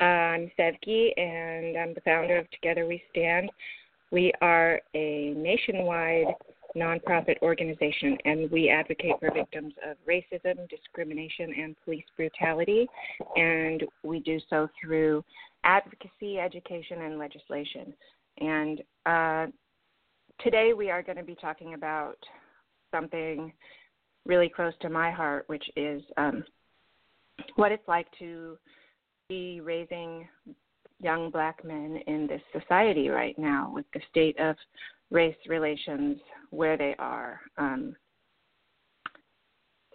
I'm Sevgi, and I'm the founder of Together We Stand. We are a nationwide nonprofit organization, and we advocate for victims of racism, discrimination, and police brutality. And we do so through advocacy, education, and legislation. And uh, today we are going to be talking about something really close to my heart, which is um, what it's like to be raising young black men in this society right now with the state of race relations where they are. Um,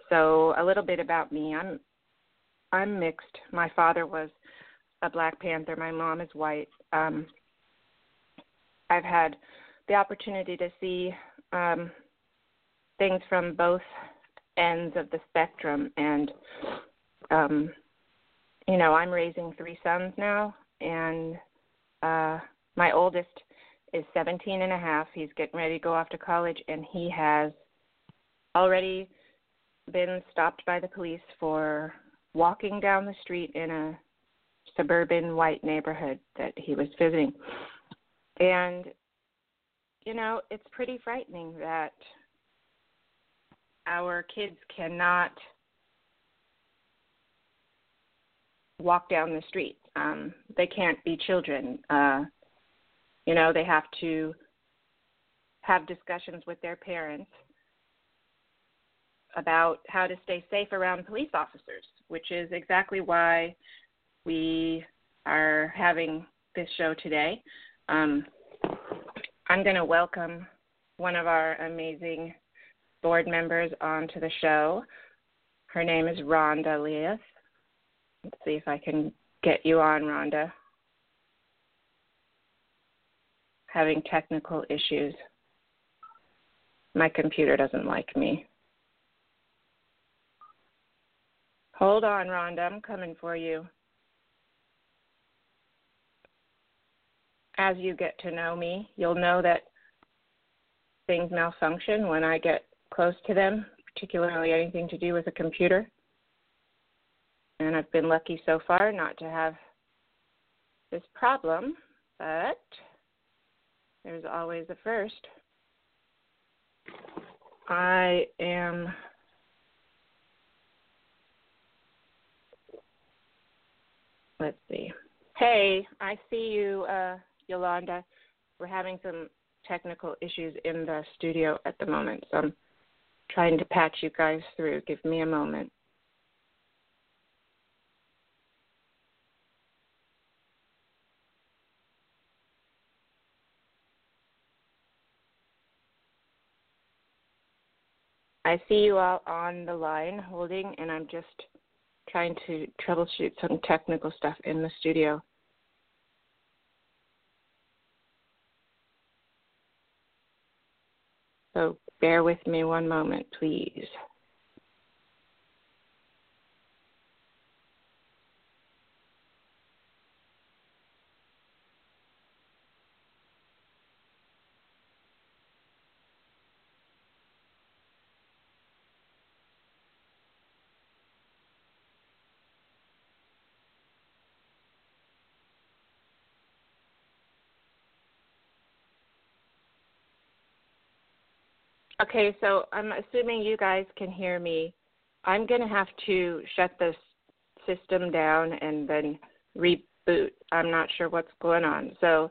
so a little bit about me. I'm I'm mixed. My father was a Black Panther. My mom is white. Um, I've had the opportunity to see um, things from both ends of the spectrum, and um, you know, I'm raising three sons now, and uh, my oldest is 17 and a half. He's getting ready to go off to college, and he has already been stopped by the police for walking down the street in a suburban white neighborhood that he was visiting. And, you know, it's pretty frightening that our kids cannot walk down the street. Um, they can't be children. Uh, you know, they have to have discussions with their parents about how to stay safe around police officers, which is exactly why we are having this show today. Um, I'm going to welcome one of our amazing board members onto the show. Her name is Rhonda Leith. Let's see if I can get you on, Rhonda. Having technical issues. My computer doesn't like me. Hold on, Rhonda. I'm coming for you. As you get to know me, you'll know that things malfunction when I get close to them, particularly anything to do with a computer and I've been lucky so far not to have this problem, but there's always a first. I am let's see. Hey, I see you, uh, Yolanda. We're having some technical issues in the studio at the moment, so I'm trying to patch you guys through. Give me a moment. I see you all on the line holding, and I'm just trying to troubleshoot some technical stuff in the studio. So bear with me one moment, please. Okay, so I'm assuming you guys can hear me. I'm going to have to shut the system down and then reboot. I'm not sure what's going on. So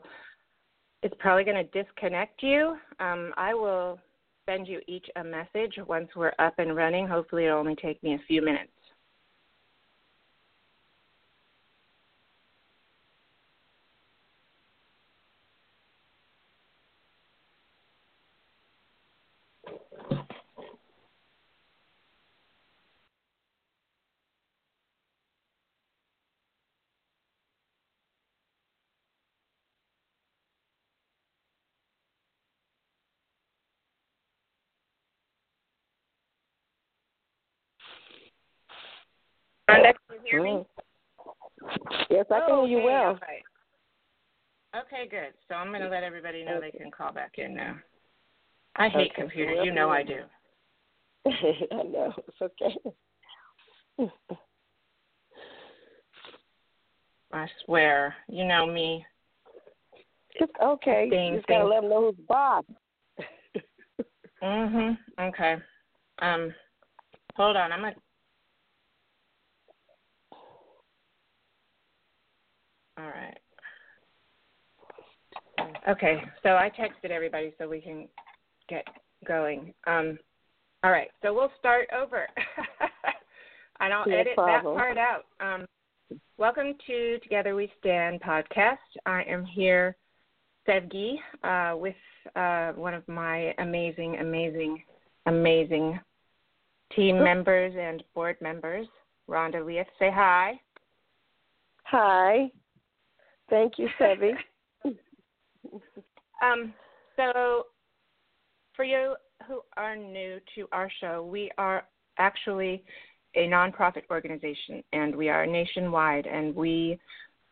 it's probably going to disconnect you. Um, I will send you each a message once we're up and running. Hopefully, it'll only take me a few minutes. Hear me? Yes, I can oh, hear you okay, well. Okay. okay, good. So I'm going to let everybody know they can call back in now. I hate Okay. computers. You know I do. I know. It's okay. I swear. You know me. It's okay. Thing, you just gotta let them know who's boss. Mhm. Okay. Um, hold on. I'm gonna. All right. Okay. So I texted everybody so we can get going. Um. All right. So we'll start over. and I'll No edit problem. that part out. Um. Welcome to Together We Stand podcast. I am here, Sevgi, uh, with uh, one of my amazing, amazing, amazing team members and board members, Rhonda Leith. Say hi. Hi. Thank you, Sevy. Um, so, for you who are new to our show, we are actually a nonprofit organization and we are nationwide and we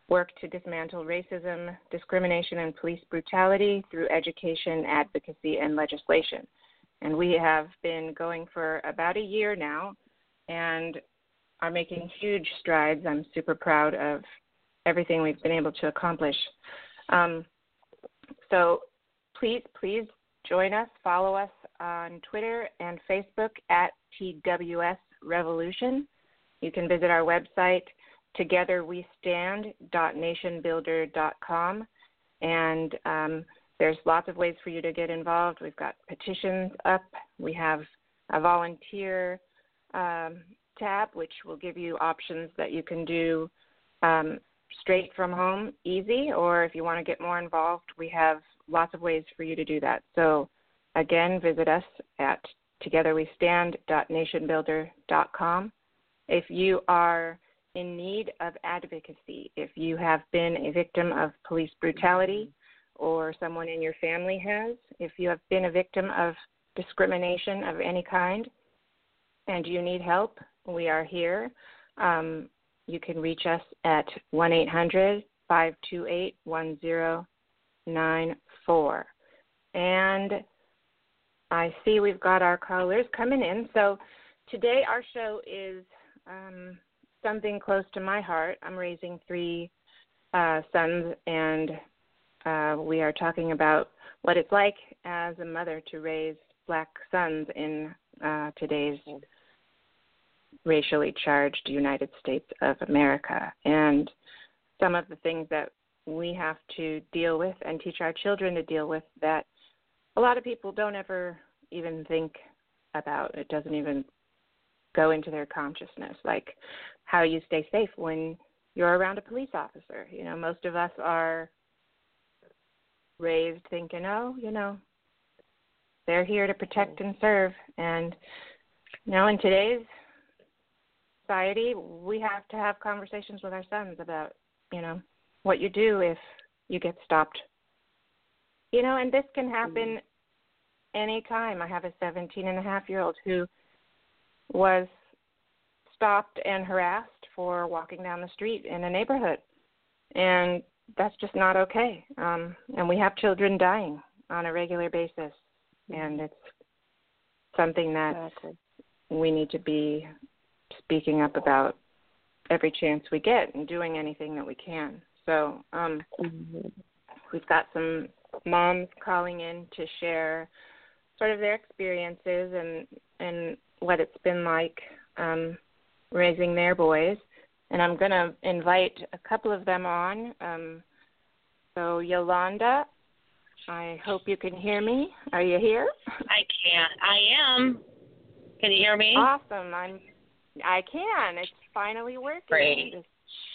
work to dismantle racism, discrimination, and police brutality through education, advocacy, and legislation. And we have been going for about a year now and are making huge strides. I'm super proud of everything we've been able to accomplish. Um, so please, please join us, follow us on Twitter and Facebook at TWS Revolution. You can visit our website, togetherwestand.nationbuilder.com, and um, there's lots of ways for you to get involved. We've got petitions up. We have a volunteer um, tab, which will give you options that you can do um, straight from home, easy, or if you want to get more involved, we have lots of ways for you to do that. So, again, visit us at togetherwestand.nationbuilder.com. If you are in need of advocacy, if you have been a victim of police brutality or someone in your family has, if you have been a victim of discrimination of any kind and you need help, we are here. Um, you can reach us at 1 800 528 1094. And I see we've got our callers coming in. So today our show is um, something close to my heart. I'm raising three uh, sons, and uh, we are talking about what it's like as a mother to raise black sons in uh, today's racially charged United States of America. And some of the things that we have to deal with and teach our children to deal with that a lot of people don't ever even think about. It doesn't even go into their consciousness, like how you stay safe when you're around a police officer. You know, most of us are raised thinking, oh, you know, they're here to protect mm. and serve. And, you know, in today's society, we have to have conversations with our sons about, you know, what you do if you get stopped. You know, and this can happen anytime. I have a 17 and a half year old who was stopped and harassed for walking down the street in a neighborhood. And that's just not okay. Um, and we have children dying on a regular basis. And it's something that Exactly. we need to be speaking up about every chance we get and doing anything that we can. So um, Mhm. we've got some moms calling in to share sort of their experiences and and what it's been like um, raising their boys. And I'm going to invite a couple of them on. Um, so Yolanda, I hope you can hear me. Are you here? I can't. I am. Can you hear me? Awesome. I'm. I can. It's finally working. Great. This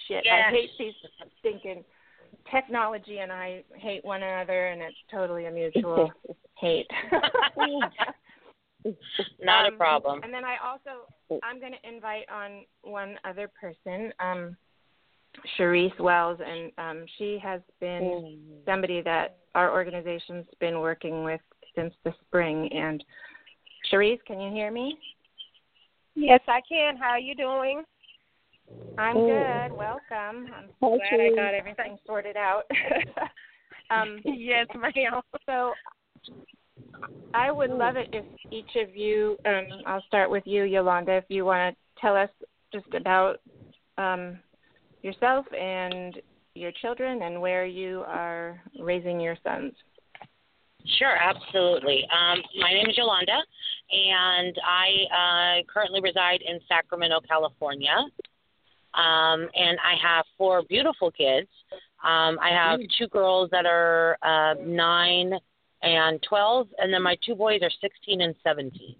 shit. Yes. I hate these stinking technology, and I hate one another, and it's totally a mutual hate. Not Um, a problem. And then I also, I'm going to invite on one other person, um, Cherise Wells, and um, she has been somebody that our organization's been working with since the spring. And Cherise, can you hear me? Yes, I can. How are you doing? I'm Mm. good. Welcome. I'm Hi, glad I got everything sorted out. um, yes, ma'am. so I would love it if each of you, um, I'll start with you, Yolanda, if you want to tell us just about um, yourself and your children and where you are raising your sons. Sure, absolutely. Um, my name is Yolanda, and I uh, currently reside in Sacramento, California. Um, and I have four beautiful kids. Um, I have two girls that are uh, nine and twelve, and then my two boys are sixteen and seventeen.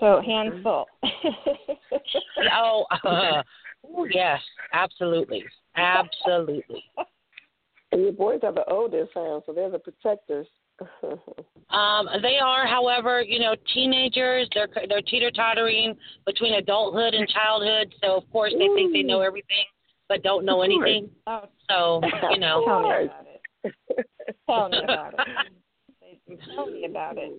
So hands full. oh, uh, yes, absolutely, absolutely. And your boys are the oldest, huh? So they're the protectors. Um, they are, however, you know, teenagers. They're they're teeter tottering between adulthood and childhood. So of course they think they know everything, but don't know anything. So you know, tell me about it. Tell me about it. Tell me about it.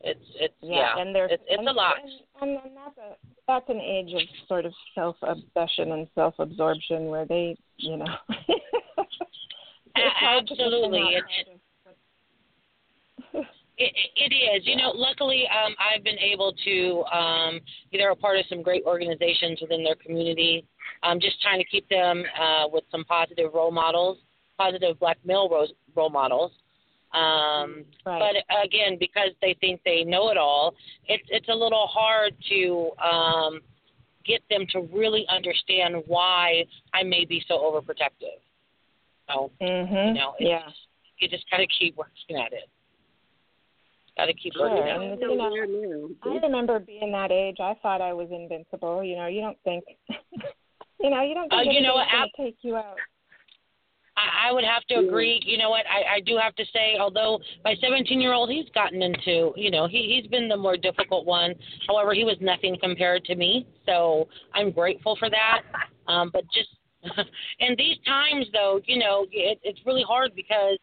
it's it's Yeah, yeah, and there's it's it's and, a lot. And, and, and that's a that's an age of sort of self obsession and self absorption where they, you know. it's hard to get them Absolutely. outside It- It, is. You know, luckily, um, I've been able to. Um, they're a part of some great organizations within their community. I'm just trying to keep them uh, with some positive role models, positive black male role, role models. Um, Right. But again, because they think they know it all, it's it's a little hard to um, get them to really understand why I may be so overprotective. So Mhm. you know, it's, yeah. you just got to keep working at it. Got to keep Sure. working at it. And, you know, I remember being that age. I thought I was invincible. You know, you don't think, you know, you don't Uh, you know anything's what, going to take you out. I, I would have to agree. You know what? I, I do have to say, although my 17 year old, he's gotten into, you know, he, he's been the more difficult one. However, he was nothing compared to me. So I'm grateful for that. Um, but just in these times, though, you know, it, it's really hard because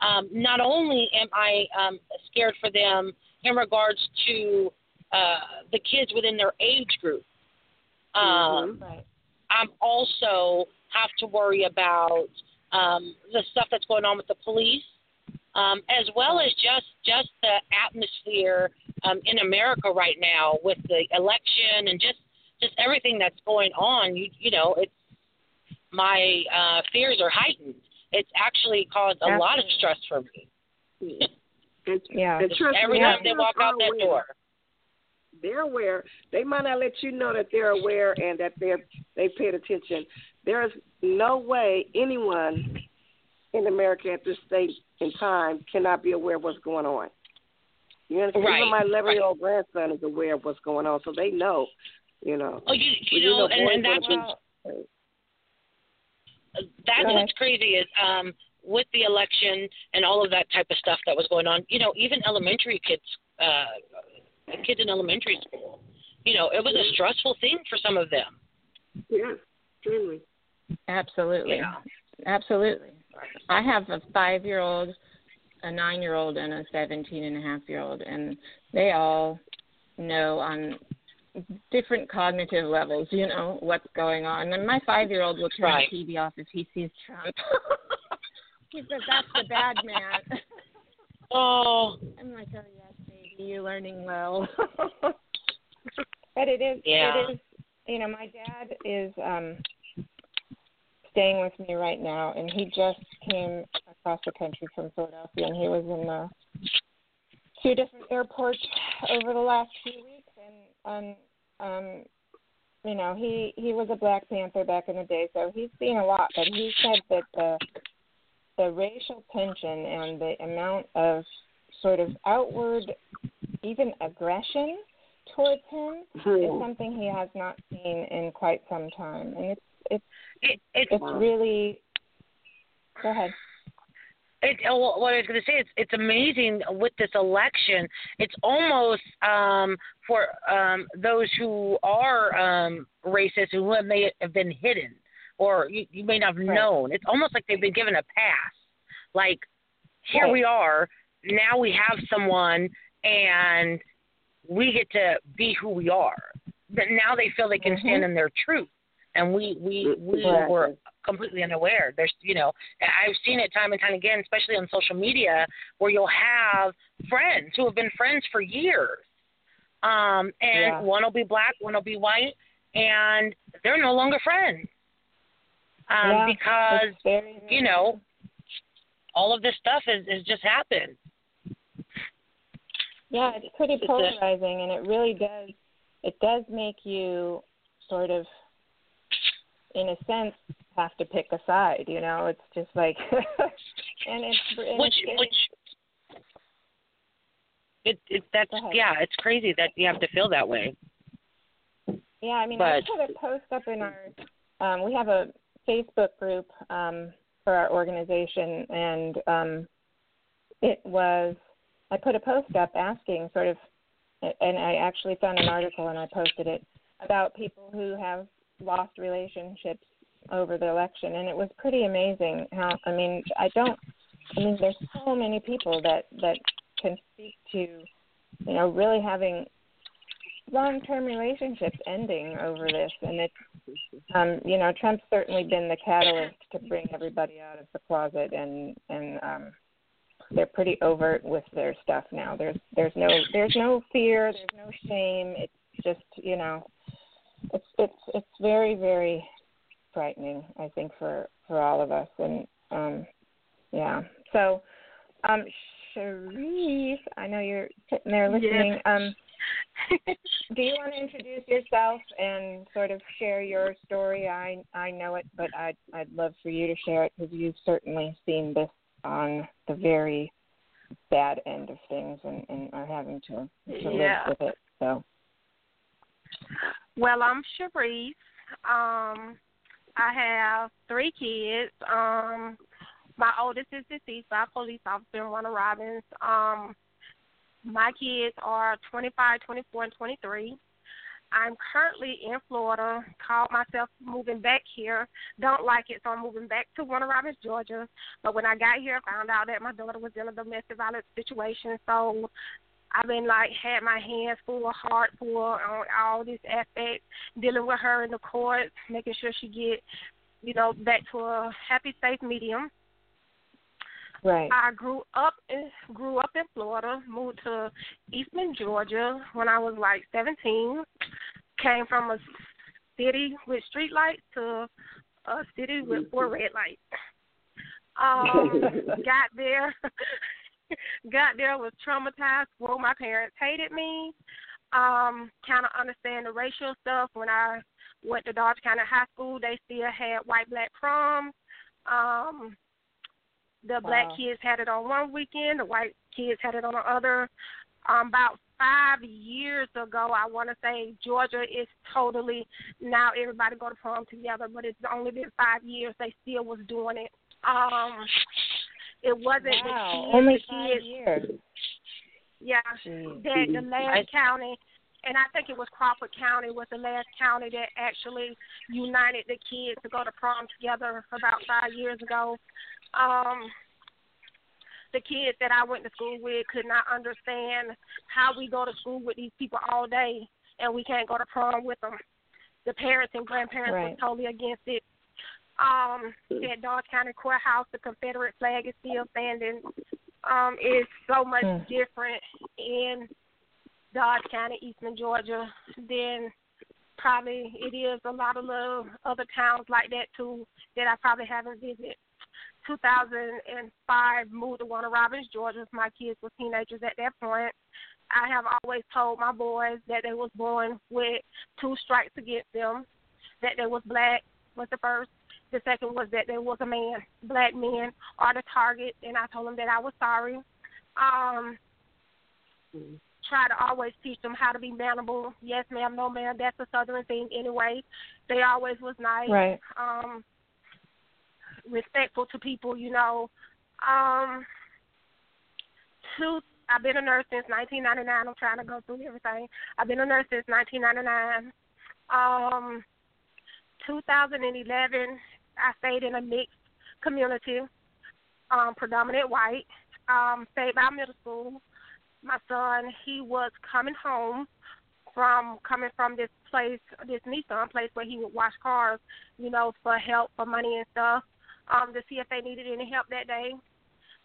um, not only am I um, scared for them in regards to uh, the kids within their age group, um, Right. I'm also have to worry about um, the stuff that's going on with the police, um, as well as just just the atmosphere um, in America right now with the election and just just everything that's going on. You you know, it's my uh, fears are heightened. It's actually caused a lot of stress for me. And, Yeah. and trust Every time they kids walk are out that aware. door. They're aware. They might not let you know that they're aware and that they're they paid attention. There is no way anyone in America at this state and time cannot be aware of what's going on. You understand? Right, Even my eleven year old grandson is aware of what's going on, so they know. You know. Oh, you Well, you know, and, boys and that's gonna what be- that's what's crazy is um with the election and all of that type of stuff that was going on you know even elementary kids uh kids in elementary school you know it was a stressful thing for some of them Yeah, extremely. Absolutely. Yeah. Absolutely. I have a five year old, a nine year old, and a seventeen and a half year old, and they all know on different cognitive levels, you know, what's going on. And my five year old will turn Right. the TV off if he sees Trump. he says, That's the bad man. oh I'm like, Oh, yes, baby, you're learning well. but it is, Yeah. it is, you know, my dad is, um, staying with me right now, and he just came across the country from Philadelphia, and he was in uh, two different airports over the last few weeks, and and um, you know, he he was a Black Panther back in the day, so he's seen a lot. But he said that the the racial tension and the amount of sort of outward, even aggression towards him is something he has not seen in quite some time, and it's it's it, it's it's really. Go ahead. It, oh, what I was going to say, it's it's amazing with this election. It's almost um, for um, those who are um, racist, who have may have been hidden, or you, you may not have Right. known. It's almost like they've been given a pass. Like here Right. we are, now we have someone, and we get to be who we are. that now they feel they can Mm-hmm. stand in their truth, and we we we Exactly. were completely unaware. There's you know I've seen it time and time again, especially on social media, where you'll have friends who have been friends for years, um, and Yeah. one will be black, one will be white, and they're no longer friends um, Yeah, because very, you know all of this stuff has, has just happened. Yeah, it's pretty polarizing, and it really does. It does make you sort of, in a sense, have to pick a side. You know, it's just like, and it's and which it's, which it, it that's yeah it's crazy that you have to feel that way Yeah, I mean, I But- put a post up in our. Um, we have a Facebook group um, for our organization, and um, it was. I put a post up asking, sort of, and I actually found an article and I posted it about people who have lost relationships over the election, and it was pretty amazing how. I mean, I don't. I mean, there's so many people that that can speak to, you know, really having long term relationships ending over this and it's um you know trump's certainly been the catalyst to bring everybody out of the closet and and um they're pretty overt with their stuff now there's there's no there's no fear there's no shame it's just you know it's it's it's very very frightening i think for for all of us and um yeah so um Sharif, I know you're sitting there listening. Um, do you want to introduce yourself and sort of share your story? I I know it, but I'd I'd love for you to share it because you've certainly seen this on the very bad end of things and, and are having to to Yeah. live with it. So Well, I'm Sharice. Um, I have three kids. Um, my oldest is deceased by a police officer Warner Robins. Um, my kids are 25, 24, and 23. I'm currently in Florida. Called myself moving back here. Don't like it, so I'm moving back to Warner Robins, Georgia. But when I got here, I found out that my daughter was in a domestic violence situation. So I've been like had my hands full, heart full on all these aspects, dealing with her in the court, making sure she get, you know, back to a happy, safe medium. right. I grew up in grew up in Florida, moved to Eastman, Georgia when I was like 17. Came from a city with street lights to a city with four red lights. Um, got there, got there was traumatized. Well, my parents hated me. Um, kind of understand the racial stuff. When I went to Dodge County High School, they still had white black prom. Um, the black kids had it on one weekend, the white kids had it on the other. Um, about five years ago, I want to say Georgia is totally now everybody go to prom together, but it's only been five years. They still was doing it. Um, it wasn't Wow. the kids. Only the five kids, years. yeah, Jeez. that the last I- county, and I think it was Crawford County was the last county that actually united the kids to go to prom together about five years ago. Um, the kids that I went to school with could not understand how we go to school with these people all day and we can't go to prom with them. The parents and grandparents Right. were totally against it. Um, at Dodge County Courthouse, the Confederate flag is still standing. Um, it's so much Mm. different in Dodge County, Eastman Georgia, than probably it is a lot of little other towns like that too that I probably haven't visited. 2005 moved to Warner Robins, Georgia. My kids were teenagers at that point. I have always told my boys that they was born with two strikes against them. That they was black was the first. The second was that there was a man. Black men are the target, and I told them that I was sorry. Um, try to always teach them how to be manable. Yes, ma'am. No, ma'am. That's a southern thing anyway. They always was nice Right. um respectful to people, you know. Um two I've been a nurse since nineteen ninety nine. I'm trying to go through everything. I've been a nurse since nineteen ninety nine. Um two thousand and eleven I stayed in a mixed community, um, predominant white. Um, stayed by middle school. My son, he was coming home from coming from this place, this Nissan place where he would wash cars, you know, for help, for money and stuff, um, to see if they needed any help that day.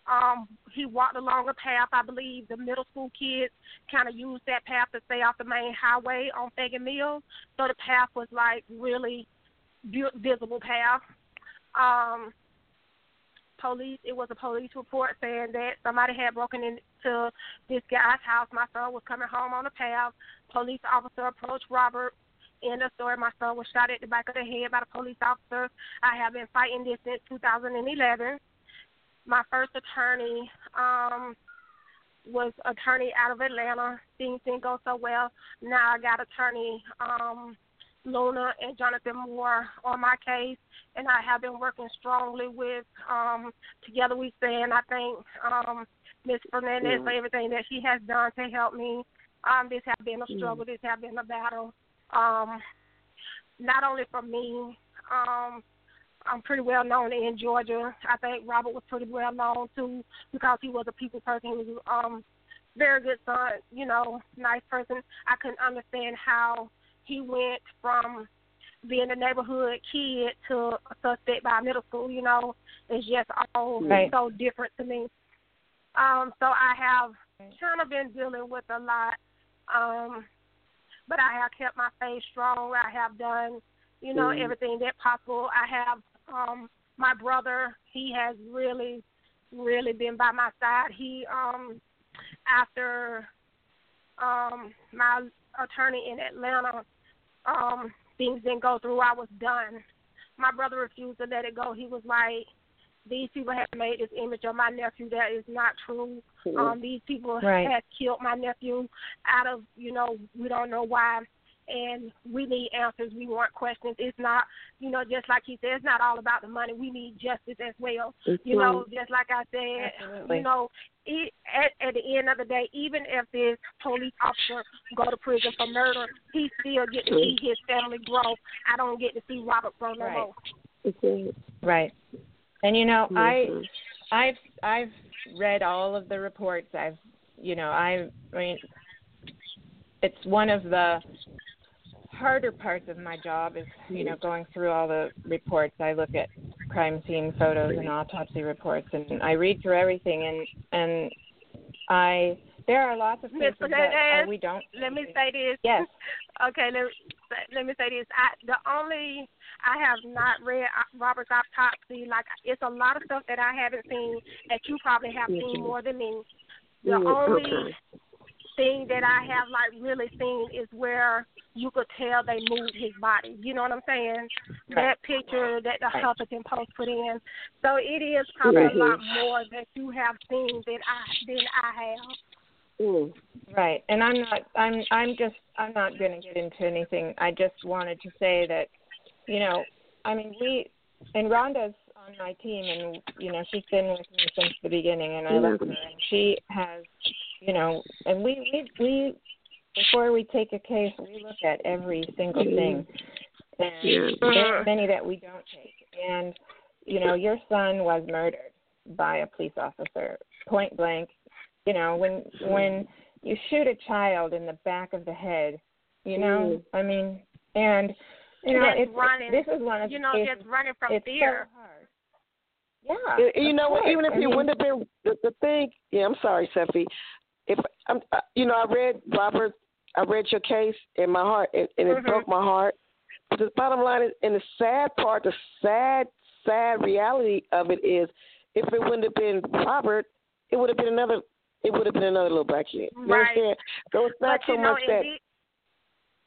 Um, he walked along a path. I believe the middle school kids kind of used that path to stay off the main highway on Feagin Mills, so the path was like really visible path. Um, police it was a police report saying that somebody had broken into this guy's house. My son was coming home on the path. Police officer approached Robert. In the story, my son was shot at the back of the head by the police officer. I have been fighting this since 2011. My first attorney um, was attorney out of Atlanta. Things didn't go so well. Now I got attorney um, Luna and Jonathan Moore on my case, and I have been working strongly with um, Together We Stand. I thank um, Ms. Fernandez mm. for everything that she has done to help me. Um, this has been a mm. struggle. Mm. This has been a battle. Um, not only for me. Um, I'm pretty well known in Georgia. I think Robert was pretty well known too because he was a people person. He was um very good son, you know, nice person. I couldn't understand how he went from being a neighborhood kid to a suspect by middle school, you know, it's just all right. so different to me. Um, so I have kind of been dealing with a lot. Um, but I have kept my faith strong. I have done, you know, mm. everything that possible. I have um my brother, he has really, really been by my side. He um after um my attorney in Atlanta um things didn't go through, I was done. My brother refused to let it go. He was like, These people have made this image of my nephew that is not true. Mm-hmm. Um, these people right. have killed my nephew out of, you know, we don't know why and we need answers. We want questions. It's not, you know, just like he said, it's not all about the money. We need justice as well. It's you know, just like I said, Absolutely. you know, it, at, at the end of the day, even if this police officer go to prison for murder, he still get to see his family grow. I don't get to see Robert grow no right. more. Right. And you know, I, I've I've read all of the reports. I've, you know, I, I mean, it's one of the harder parts of my job is, you know, going through all the reports. I look at crime scene photos and autopsy reports, and I read through everything, and and I there are lots of things that uh, we don't. Let me say this. Yes. okay. Let let me say this. I the only I have not read Robert's autopsy. Like it's a lot of stuff that I haven't seen that you probably have seen more than me. The only okay. Thing that I have like really seen is where you could tell they moved his body. You know what I'm saying? Right. That picture that the Huffington Post put in. So it is probably a lot more that you have seen than I than I have. Mm. Right. And I'm not I'm I'm just I'm not gonna get into anything. I just wanted to say that, you know, I mean we and Rhonda's on my team and you know, she's been with me since the beginning and I love her and she has you know and we we we before we take a case, we look at every single mm-hmm. thing, and yeah. there many that we don't take. And you know, your son was murdered by a police officer, point blank. You know, when when you shoot a child in the back of the head, you know, mm. I mean, and you know, it's, running. this is one of you know, cases, just running from it's fear. So Yeah, you know what? Even if I you mean, wouldn't have been the, the thing. Yeah, I'm sorry, Seffi. If I'm, you know, I read Robert I read your case in my heart, and, and it mm-hmm. broke my heart. But the bottom line is, and the sad part, the sad, sad reality of it is, if it wouldn't have been Robert, it would have been another. It would have been another little black kid. You right. understand? So it's not but, so you know, much that. He,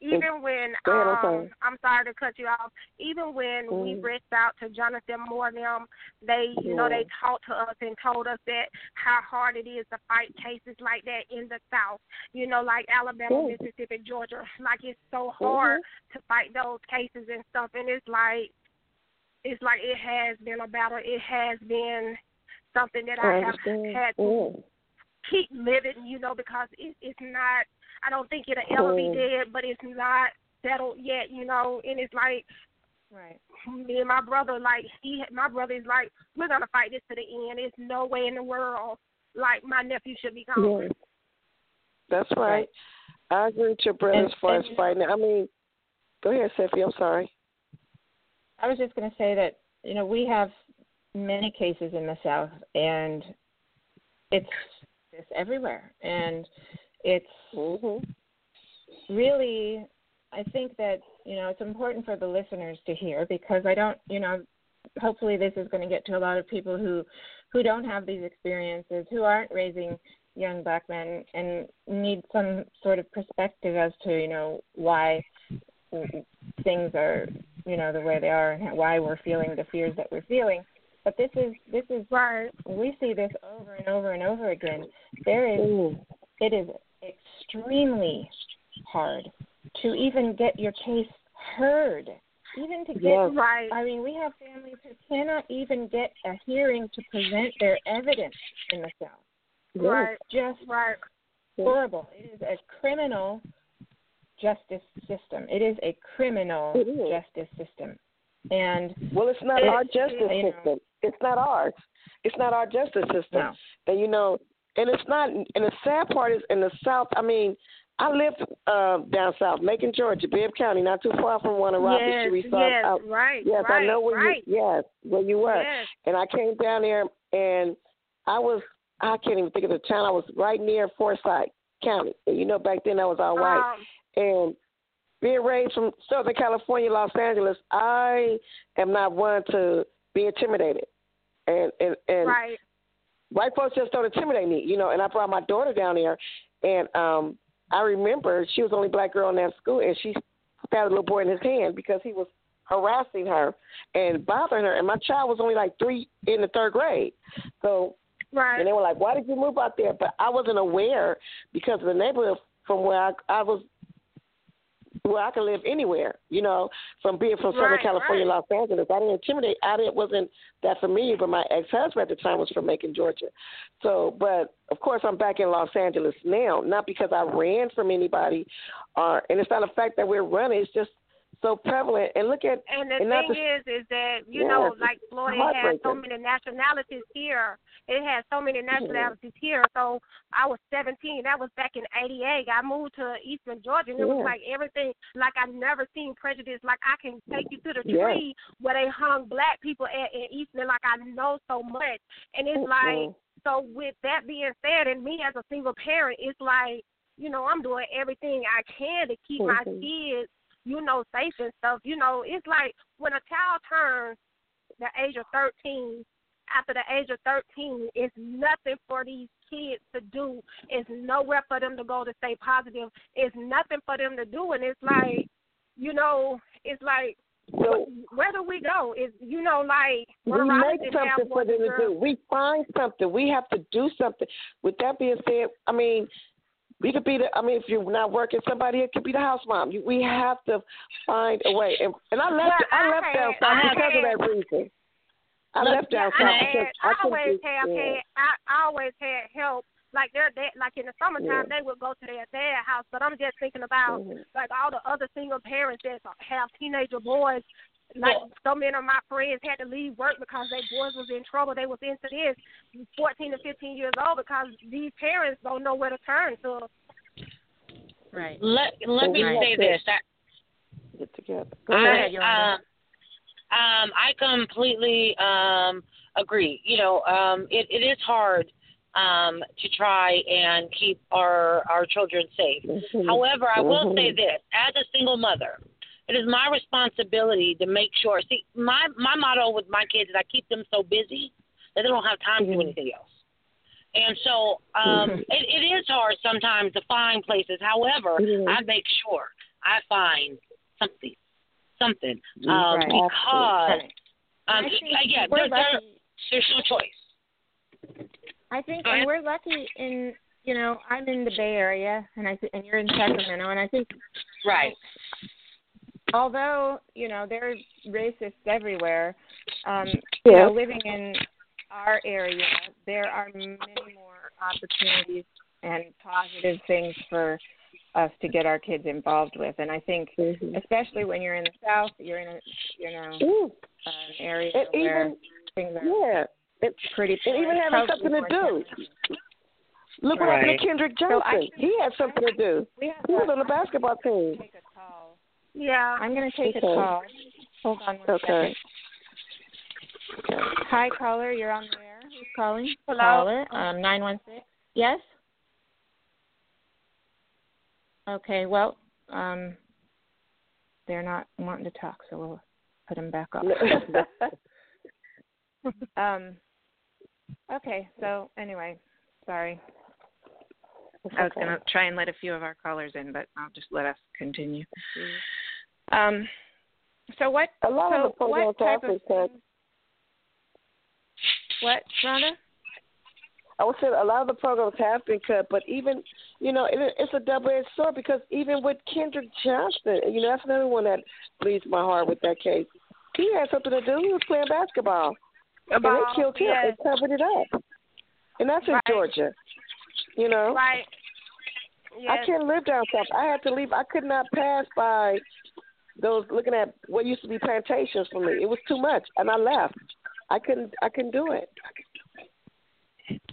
even when um I'm, sorry to cut you off, even when mm. we reached out to Jonathan Moore them, they you know, they talked to us and told us that how hard it is to fight cases like that in the South. You know, like Alabama, mm. Mississippi, Georgia. Like it's so hard mm-hmm. to fight those cases and stuff and it's like it's like it has been a battle. It has been something that I, I have had to. Keep living, you know, because it, it's not I don't think it'll ever be dead, but it's not settled yet, you know. And it's like, right. Me and my brother, like he, my brother is like, we're gonna fight this to the end. There's no way in the world, like my nephew should be gone. Yeah. That's right. I agree with your brother And- as far as fighting. I mean, go ahead, Sophie. I'm sorry. I was just going to say that you know we have many cases in the South, and it's it's everywhere, and it's mm-hmm. really. I think that you know it's important for the listeners to hear because I don't you know hopefully this is going to get to a lot of people who who don't have these experiences who aren't raising young black men and need some sort of perspective as to you know why things are you know the way they are and why we're feeling the fears that we're feeling but this is this is right we see this over and over and over again there is it is extremely hard to even get your case heard even to get Yes. Right. i mean we have families who cannot even get a hearing to present their evidence in the south Right. just right. horrible it is a criminal justice system it is a criminal It is. justice system and Well, it's not It- our justice you know- system. It's not ours. It's not our justice system. No. And you know, and it's not. And the sad part is in the South. I mean, I lived uh, down south, Macon, Georgia, Bibb County, not too far from Warner Robins. Yes, Street. So yes, I, right, Yes, I know where right. you. Yes, where you were. Yes. And I came down there, and I was. I can't even think of the town. I was right near Forsyth County. And you know, back then I was all white. Um, and being raised from Southern California, Los Angeles, I am not one to be intimidated. And and and right. white folks just don't intimidate me, you know. And I brought my daughter down there, and um I remember she was the only black girl in that school, and she stabbed a little boy in his hand because he was harassing her and bothering her. And my child was only like three in the third grade, so Right. and they were like, "Why did you move out there?" But I wasn't aware because of the neighborhood from where I, I was, where I could live anywhere. You know, from being from Southern Right, California, right. Los Angeles. I didn't intimidate. I didn't it wasn't that familiar. But my ex husband at the time was from Macon, Georgia. So, but of course, I'm back in Los Angeles now. Not because I ran from anybody, or and it's not a fact that we're running. It's just so prevalent. And look at And the and thing to- is, is that you Yes, know, like Florida has so many nationalities here. It has so many Mm-hmm. nationalities here. So I was 17. That was back in '88. I moved to Eastman Georgia, and it was like everything. Like I never seen prejudice. Like I can take you to the tree where they hung black people at in Eastman. Like I know so much, and it's like Mm-mm. so. With that being said, and me as a single parent, it's like you know I'm doing everything I can to keep my Mhm. kids you know, safe and stuff. You know, it's like when a child turns the age of 13, after the age of 13, it's nothing for these kids to do. It's nowhere for them to go to stay positive. It's nothing for them to do. And it's like, you know, it's like, So- where do we go? Is you know, like Warner Robins didn't have something for them to do. We find something. We have to do something. With that being said, I mean, we could be the. I mean, if you're not working, somebody it could be the house mom. You, we have to find a way. And and I left. Well, I I left had- down south I because of that reason. I Look, left down I south had, because I I always do- have yeah. had I, I always had help. Like their dad, like in the summertime Yeah. they would go to their dad house, but I'm just thinking about Mhm. like all the other single parents that have teenager boys. Like so many of my friends had to leave work because their boys was in trouble. They was into this, fourteen to fifteen years old, because these parents don't know where to turn to. Right. Let let me Right. say this. I, Get together. Go I, ahead. um, um, I completely um, agree. You know, um, it, it is hard um, to try and keep our our children safe. Mhm. However, I will say Mhm. this: as a single mother, it is my responsibility to make sure. See, my my motto with my kids is I keep them so busy that they don't have time to do Mhm. anything else. And so um, Mhm. it, it is hard sometimes to find places. However, Mhm. I make sure I find something, something, Mhm. um, Right. because Right. um, I think again, there, there, there's no choice. I think, and we're lucky in, you know, I'm in the Bay Area, and I th- and you're in Sacramento, and I think, Right. Although you know there are racists everywhere, um, you know, living in our area, there are many more opportunities and positive things for us to get our kids involved with, and I think, Mhm. especially when you're in the South, you're in a, you know, Ooh. an area And where even things are yeah, it, pretty. and even having something to do. challenging. Look what happened to Kendrick Johnson. So I, he had something to do. He was on the basketball team. Take a call. Yeah. I'm going to take Okay. a call. Hold on one Okay. second. Hi, caller. You're on the air. Who's calling? Hello? Caller, um, 916. Yes? Okay, well, um, they're not wanting to talk, so we'll put them back up. um, okay, so anyway, sorry. I was going to try and let a few of our callers in, but I'll just let us continue. Um, so what? A lot so of the programs what type have of been cut. what, Rhonda? I would say a lot of the programs have been cut, but even you know it, it's a double-edged sword because even with Kendrick Johnson, you know that's another one that bleeds my heart with that case. He had something to do. He was playing basketball, and they killed him yes. and covered it up. And that's in Right. Georgia. You know, Right. I can't live down south. I had to leave. I could not pass by those looking at what used to be plantations for me. It was too much, and I left. I couldn't. I couldn't do it.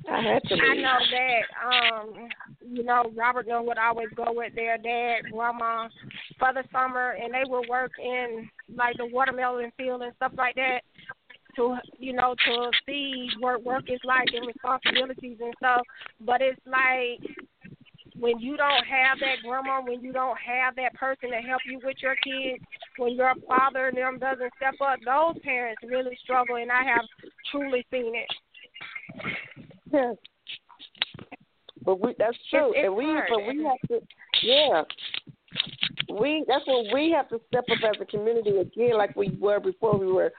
I had to leave. I know that. Um, you know, Robert Young would always go with their dad, grandma, for the summer, and they would work in like the watermelon field and stuff like that. To you know, to see what work is like and responsibilities and stuff. But it's like when you don't have that grandma, when you don't have that person to help you with your kids, when your father and them doesn't step up, those parents really struggle, and I have truly seen it. Yeah. But we that's true. it's and we hard, but we have to yeah. We that's what we have to step up as a community again like we were before we were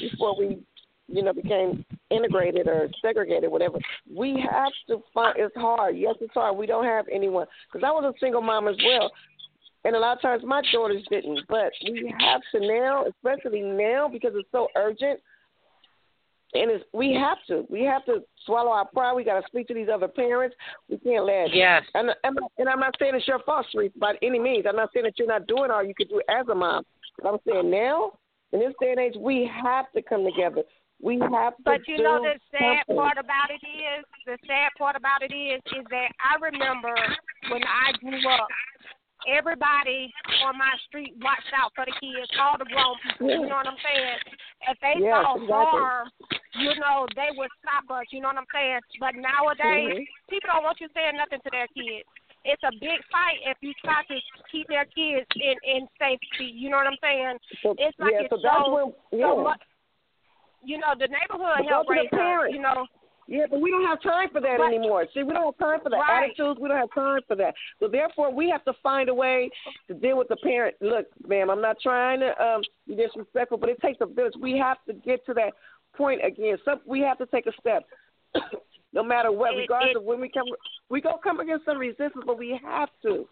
before we you know became integrated or segregated whatever. We have to find it's hard. Yes, it's hard. We don't have anyone cuz I was a single mom as well. And a lot of times my daughters didn't, but we have to now, especially now because it's so urgent and it's, we have to. We have to swallow our pride. We got to speak to these other parents. We can't let. Yes. And, and and I'm not saying it's your fault, Sharif, by any means. I'm not saying that you're not doing all you could do as a mom. But I'm saying now, in this day and age, we have to come together. We have. But you know the sad something. part about it is the sad part about it is is that I remember when I grew up, everybody on my street watched out for the kids, all the grown people. You know what I'm saying? If they Yes, saw exactly. harm, you know they would stop us. You know what I'm saying? But nowadays, Mhm. people don't want you saying nothing to their kids. It's a big fight if you try to keep their kids in in safety. You know what I'm saying? So, It's like yeah, it's so that's so, when yeah. so much. You know, the neighborhood But help go to the raise us. parents. You know. Yeah, but we don't have time for that Right. anymore. See, we don't have time for that Right. attitudes. We don't have time for that. So therefore, we have to find a way to deal with the parent. Look, ma'am, I'm not trying to um, be disrespectful, but it takes a village. We have to get to that point again. So we have to take a step, no matter what, It- regardless it- of when we come. We gonna come against some resistance, but we have to.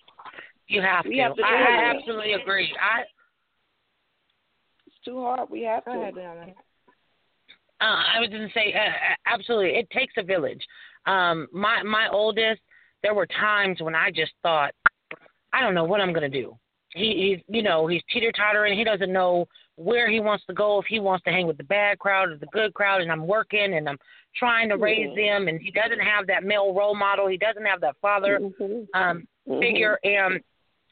You have We to. have to I, I absolutely agree. I It's too hard. We have Go to. ahead, Leona. Uh, I was going to say, uh, absolutely, it takes a village. Um, my my oldest, there were times when I just thought, I don't know what I'm going to do. He, he's, you know, he's teeter tottering. He doesn't know where he wants to go. If he wants to hang with the bad crowd or the good crowd, and I'm working and I'm trying to raise them, and he doesn't have that male role model. He doesn't have that father Mhm. um, Mhm. figure, and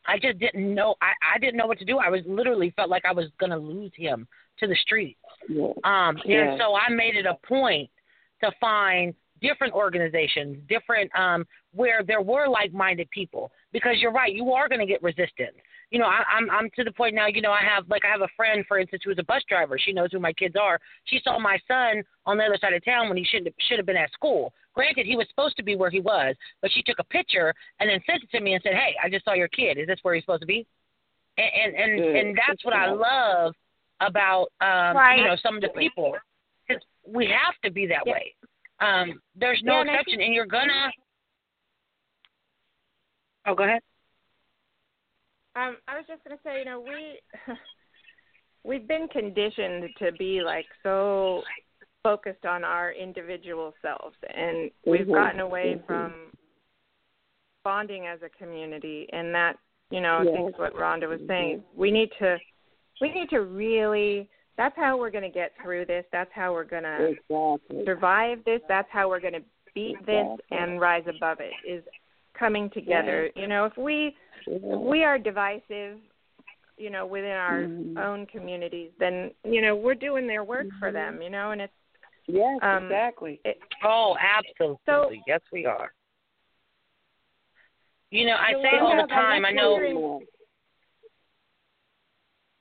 I just didn't know. I, I didn't know what to do. I was literally felt like I was going to lose him to the streets. Yeah. Um, Yeah. And so I made it a point to find different organizations, different um, where there were like-minded people. Because you're right, you are going to get resistance. You know, I, I'm I'm to the point now. You know, I have like I have a friend, for instance, who's a bus driver. She knows who my kids are. She saw my son on the other side of town when he shouldn't should have been at school. Granted, he was supposed to be where he was, but she took a picture and then sent it to me and said, "Hey, I just saw your kid. Is this where he's supposed to be?" And and and, and that's what I love about um, Right. you know some of the people. 'Cause we have to be that Yeah. way. Um, there's no Yeah, and exception, and you're gonna. Oh, go ahead. Um, I was just gonna say, you know, we we've been conditioned to be like so focused on our individual selves, and we've Mhm. gotten away Mhm. from bonding as a community. And that, you know, I think is what Rhonda was saying. We need to we need to really. That's how we're going to get through this. That's how we're going to Exactly. survive this. That's how we're going to beat this and rise above it is coming together. You know, if we if we are divisive, you know, within our Mm-hmm. own communities, then you know we're doing their work for them. You know, and it's Yes, um, exactly. It, Oh, absolutely. So- yes, we are. You know, I So say all the time. I know.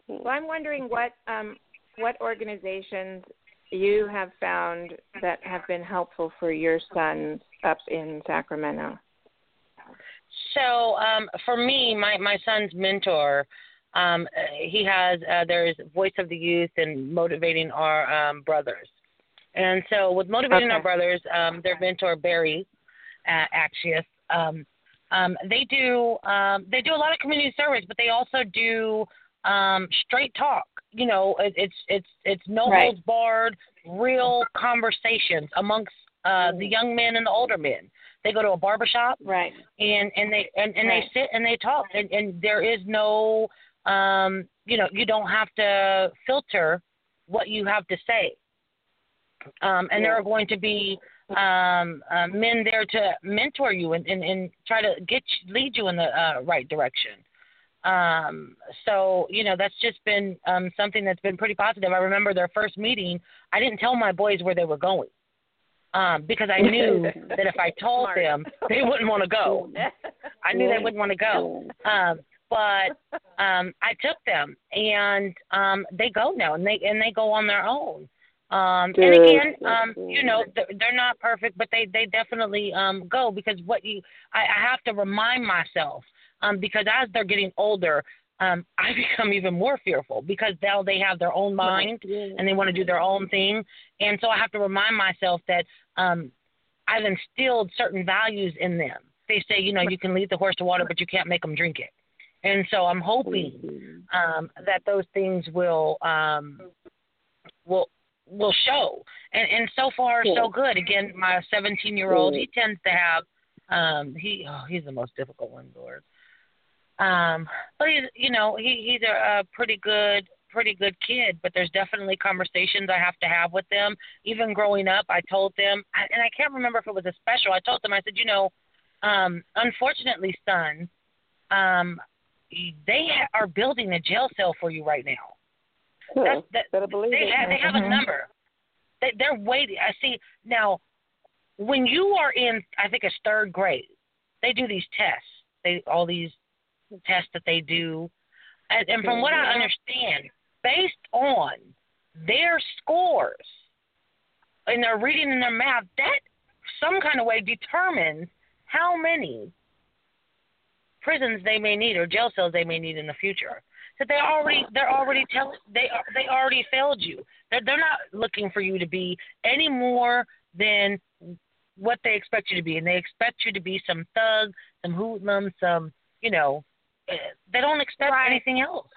Well, I'm wondering what um, what organizations you have found that have been helpful for your sons up in Sacramento. So um, for me, my my son's mentor, um, he has uh, there's Voice of the Youth and motivating our um, brothers, and so with motivating our brothers, um, their mentor Barry uh, Axius, um, um, they do um, they do a lot of community service, but they also do um, straight talk. You know, it, it's it's it's no Right. holds barred, real conversations amongst uh, the young men and the older men. They go to a barbershop, Right. and and they and, and Right. they sit and they talk, and, and there is no, um, you know, you don't have to filter what you have to say. Um, and there are going to be um, uh, men there to mentor you and, and, and try to get lead you in the uh, right direction. Um, so you know that's just been um, something that's been pretty positive. I remember their first meeting. I didn't tell my boys where they were going um, because I knew that if I told Smart. them, they wouldn't want to go. I knew they wouldn't want to go. Um, but um, I took them, and um, they go now, and they and they go on their own. Um, and again, um, you know, they're, they're not perfect, but they they definitely um, go because what you I, I have to remind myself um, because as they're getting older, um, I become even more fearful because now they have their own mind and they want to do their own thing, and so I have to remind myself that um, I've instilled certain values in them. They say, you know, you can lead the horse to water, but you can't make them drink it. And so I'm hoping um, that those things will um, will will show. And and so far so good. Again, my 17 year old, he tends to have um, he oh, he's the most difficult one, Lord. Um, but he's you know he he's a, a pretty good pretty good kid. But there's definitely conversations I have to have with them. Even growing up, I told them, and I can't remember if it was a special. I told them I said, you know, um, unfortunately, son, um, they ha- are building a jail cell for you right now. That's, that, Better believe they it. have, they have a number. They, they're waiting. I see now. When you are in, I think it's third grade, they do these tests. They all these tests that they do, and, and from what I mm-hmm. understand, based on their scores and their reading and their math, that some kind of way determines how many prisons they may need or jail cells they may need in the future. So they already they're already tell they they already failed you. They're they're not looking for you to be any more than what they expect you to be, and they expect you to be some thug, some hoodlum, some you know. They don't expect Right. anything else,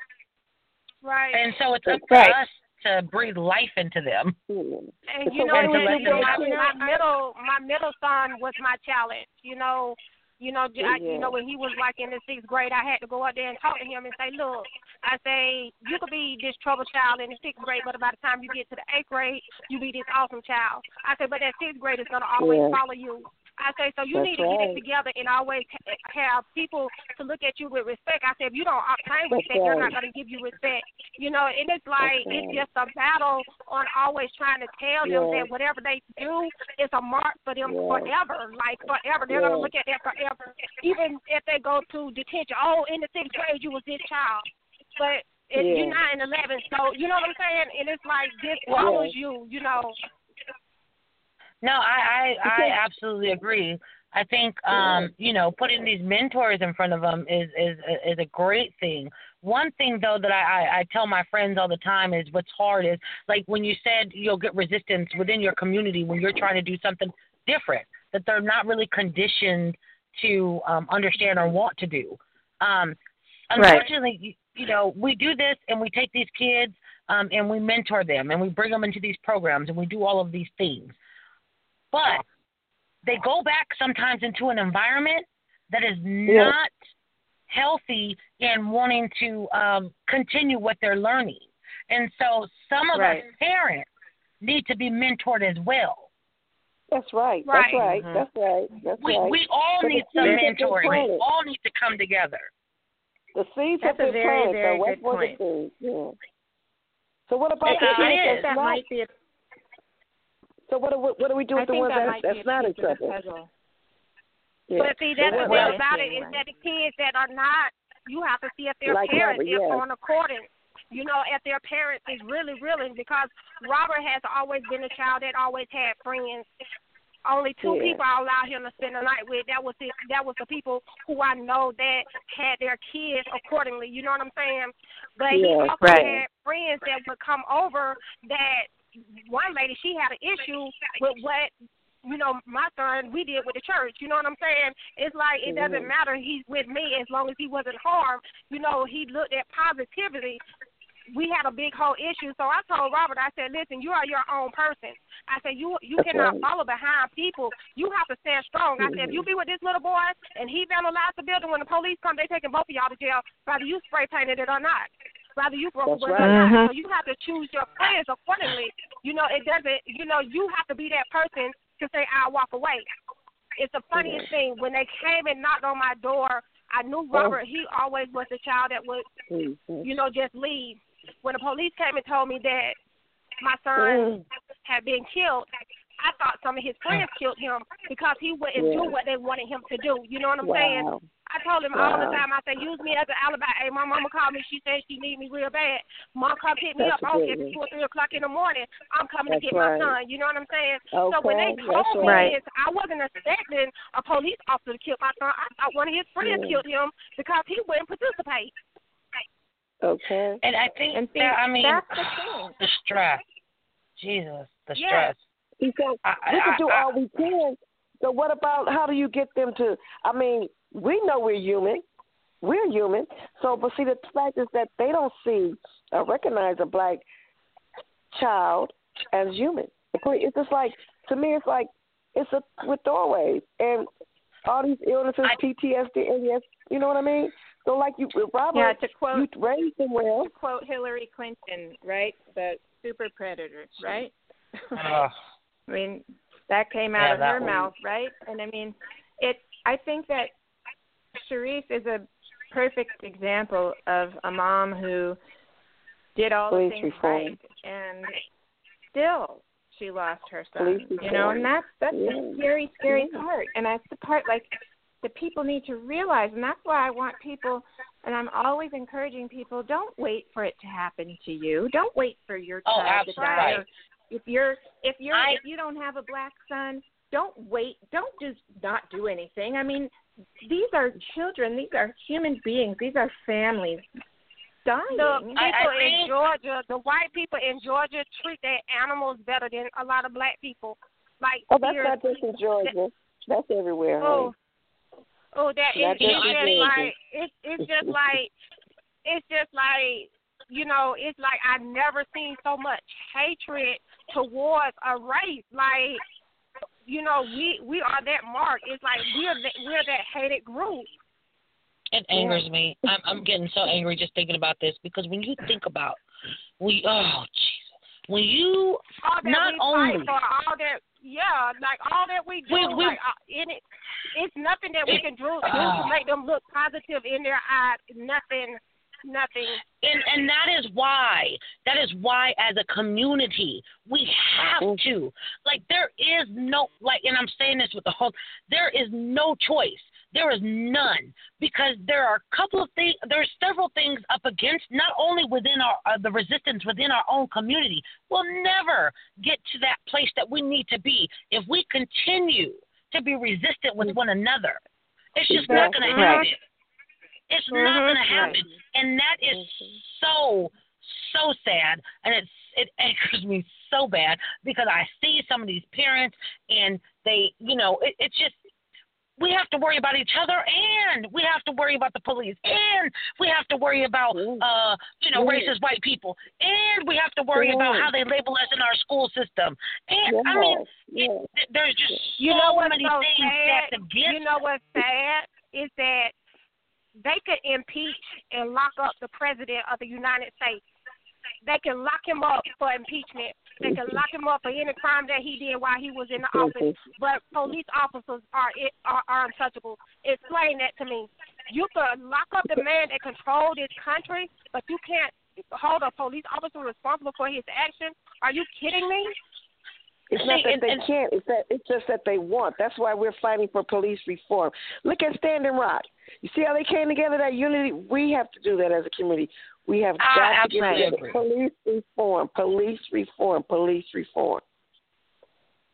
Right. and so it's up to Right. us to breathe life into them. Mm-hmm. And you know, what do what, you do my, my middle my middle son was my challenge. You know, you know, j- I, you know when he was like in the sixth grade, I had to go out there and talk to him and say, look, I say you could be this troubled child in the sixth grade, but by the time you get to the eighth grade, you be this awesome child. I said, but that sixth grade is gonna always Yeah. follow you. I say, so you That's need to get it together and always have people to look at you with respect. I said, if you don't obtain That's respect, they're not going to give you respect. You know, and it's like That's it's right. just a battle on always trying to tell them that whatever they do is a mark for them Yeah. forever. Like forever, they're going to look at that forever. Even if they go to detention, oh, in the sixth grade you was this child, but it, Yeah. you're not in eleven. So you know what I'm saying? And it's like this follows you. You know. No, I I, I absolutely agree. I think um, you know putting these mentors in front of them is is is a great thing. One thing though that I, I I tell my friends all the time is what's hard is like when you said you'll get resistance within your community when you're trying to do something different that they're not really conditioned to um, understand or want to do. Um, Right. unfortunately, you, you know, we do this and we take these kids um, and we mentor them and we bring them into these programs and we do all of these things. But they go back sometimes into an environment that is not healthy and wanting to um, continue what they're learning. And so some of Right. us parents need to be mentored as well. That's right. Right. That's right. Mhm. That's right. That's We right. we all But need some seeds have been mentoring. We all need to come together. The seeds That's have a been very, planted. very so good what point. Yeah. So what about I the think kids that, that's that not? might be a, So what do we, what do we do I the think ones that that's, might that's a not in piece of the trouble? Yeah. But see, that's the what- thing about it is that the kids that are not, you have to see if their Like parents Robert, is yes. on according. You know, if their parents is really, really because Robert has always been a child that always had friends. Only two Yeah. people I allowed him to spend the night with. That was his, that was the people who I know that had their kids accordingly. You know what I'm saying? But he also right. had friends that would come over. That one lady, she had an issue with what you know, my son, we did with the church. You know what I'm saying? It's like it doesn't Mhm. matter. He's with me as long as he wasn't harmed. You know, he looked at positivity. We had a big whole issue, so I told Robert, I said, listen, you are your own person. I said, you you That's cannot right. follow behind people. You have to stand strong. I said, if you be with this little boy and he vandalized the building, when the police come, they taking both of y'all to jail, whether you spray painted it or not. Whether you broke That's it or right. not. Mhm. So you have to choose your friends accordingly. You know, it doesn't. You know, you have to be that person to say I'll walk away. It's the funniest thing when they came and knocked on my door. I knew Robert. He always was the child that would, Mhm. you know, just leave. When the police came and told me that my son Mm. had been killed, I thought some of his friends killed him because he wouldn't Yeah. do what they wanted him to do. You know what I'm Wow. saying? I told him all the time. I said, use me as an alibi. Hey, my mama called me. She said she need me real bad. Mom come pick me That's up. a Oh, good it's two or three o'clock in the morning. I'm coming That's to get right. my son. You know what I'm saying? So when they told that's me right. this, I wasn't expecting a police officer to kill my son. I thought one of his friends Yeah. killed him because he wouldn't participate. Okay. And I think And see, that I mean that's the thing. the stress. Jesus, the Yes. stress. He said I, we I, can do I, all we can. So what about how do you get them to? I mean, we know we're human. We're human. So, but see, the fact is that they don't see or recognize a black child as human. It's just like to me, it's like it's a with doorways and all these illnesses, I- PTSD, ADS. You know what I mean? So, like you, with Robert, Yeah, to quote you raised him well. to quote Hillary Clinton, right? The super predator, right? Ugh. I mean, that came Yeah, out of her one. mouth, right? And I mean, it. I think that Sharice is a perfect example of a mom who did all Police the things reform. right, and still she lost her son. Police You know, reform. and that's that's Yeah. the scary, scary Yeah. part, and that's the part like that people need to realize, and that's why I want people. And I'm always encouraging people: don't wait for it to happen to you. Don't wait for your Oh, child to die. right. Or if you're if you're I- if you don't have a black son, don't wait. Don't just not do anything. I mean, these are children. These are human beings. These are families dying. The people I- I in think- Georgia, the white people in Georgia treat their animals better than a lot of black people. Like Oh, that's not just in Georgia. That's everywhere. Oh. honey. Oh, oh, that Not is it's just like it's it's just like it's just like you know it's like I've never seen so much hatred towards a race. Like you know we we are that mark. It's like we're that, we're that hated group. It angers me. I'm I'm getting so angry just thinking about this because when you think about we oh Jesus when you All that not only for, all that yeah, like all that we do, We- we- like uh, in it, it's nothing that we can do, do Ah. to make them look positive in their eyes. Nothing, nothing. and and that is why that is why as a community we have to. Like there is no like and i'm saying this with the whole there is no choice. There is none. Because there are a couple of things there's several things up against not only within our uh, the resistance within our own community. We'll never get to that place that we need to be if we continue to be resistant with one another. It's just not going to happen it's not going to happen. and that is so so sad. And it's it angers me so bad because i see some of these parents and they you know it, it's just we have to worry about each other and we have to worry about the police and we have to worry about uh you know Yeah. racist white people and we have to worry about how they label us in our school system. And i mean yes. there's just You know what's many so things sad? that's against You know what's sad? Is that they could impeach and lock up the president of the United States. they can lock him up for impeachment. They can lock him up for any crime that he did while he was in the office. But police officers are are, are untouchable. Explain that to me. You can lock up the man that controlled this country, but you can't hold a police officer responsible for his action. Are you kidding me? It's not that they can't. It's that it's just that they want. That's why we're fighting for police reform. Look at Standing Rock. You see how they came together? That unity. We have to do that as a community. We have got to get together. Police reform. Police reform. Police reform.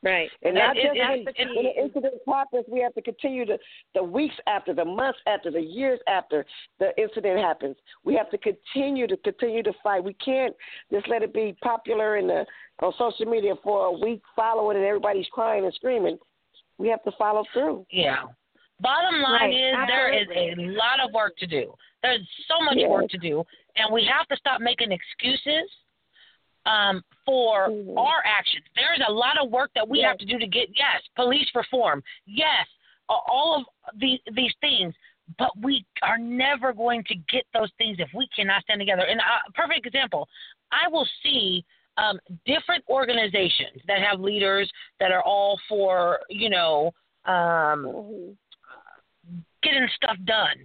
Right. And That not is- just that's when, key. the incident happens, we have to continue to the weeks after, the months after, the years after the incident happens. We have to continue to continue to fight. We can't just let it be popular in the on social media for a week, following and everybody's crying and screaming. We have to follow through. Yeah. Bottom line Right, is there is a lot of work to do. There's so much Yes. work to do, and we have to stop making excuses um, for Mm-hmm. our actions. There's a lot of work that we have to do to get yes, police reform, yes, all of these these things. But we are never going to get those things if we cannot stand together. And a perfect example, I will see um, different organizations that have leaders that are all for you know um, getting stuff done.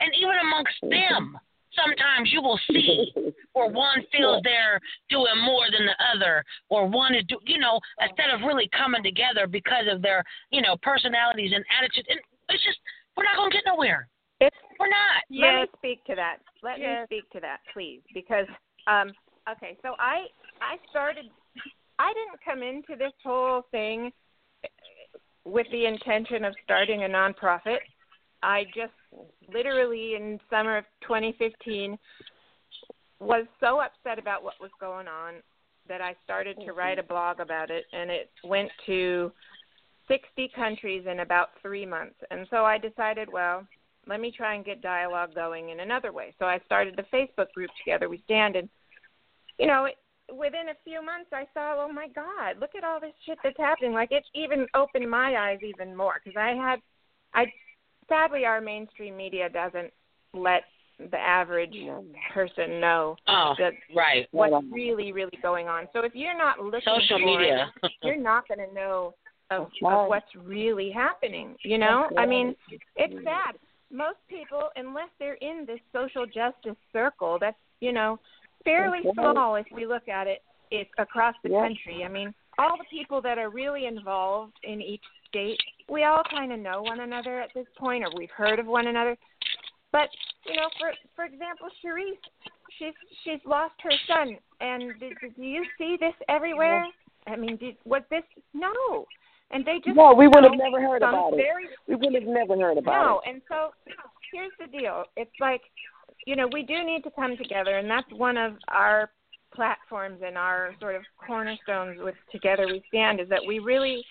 And even amongst them, sometimes you will see where one feels they're doing more than the other, or one is, do, you know, instead of really coming together because of their, you know, personalities and attitudes. And it's just, we're not going to get nowhere. It's, we're not. Let Let me speak to that. Let Yes. me speak to that, please, because um, okay. So I I started. I didn't come into this whole thing with the intention of starting a nonprofit. I just literally in summer of 2015 was so upset about what was going on that I started to mm-hmm. write a blog about it, and it went to 60 countries in about three months. And so I decided, well, let me try and get dialogue going in another way. So I started the Facebook group Together We Stand, and you know, it, within a few months, I saw, oh my God, look at all this shit that's happening. Like it even opened my eyes even more because I had, I sadly our mainstream media doesn't let the average person know Oh, that right. what's really really going on. So if you're not looking Social media. it, you're not going to know of, right. of what's really happening. You know, I mean, it's sad. Most people, unless they're in this social justice circle, that's you know fairly small if we look at it, it's across the Yeah. country. I mean, all the people that are really involved in each we all kind of know one another at this point, or we've heard of one another. But you know, for for example, Cherise, she's she's lost her son, and did, do you see this everywhere? I mean, did, was this no? And they just No, we would have never heard about it. very We would have never heard about no, it. and so here's the deal. It's like, you know, we do need to come together, and that's one of our platforms and our sort of cornerstones with Together We Stand is that we really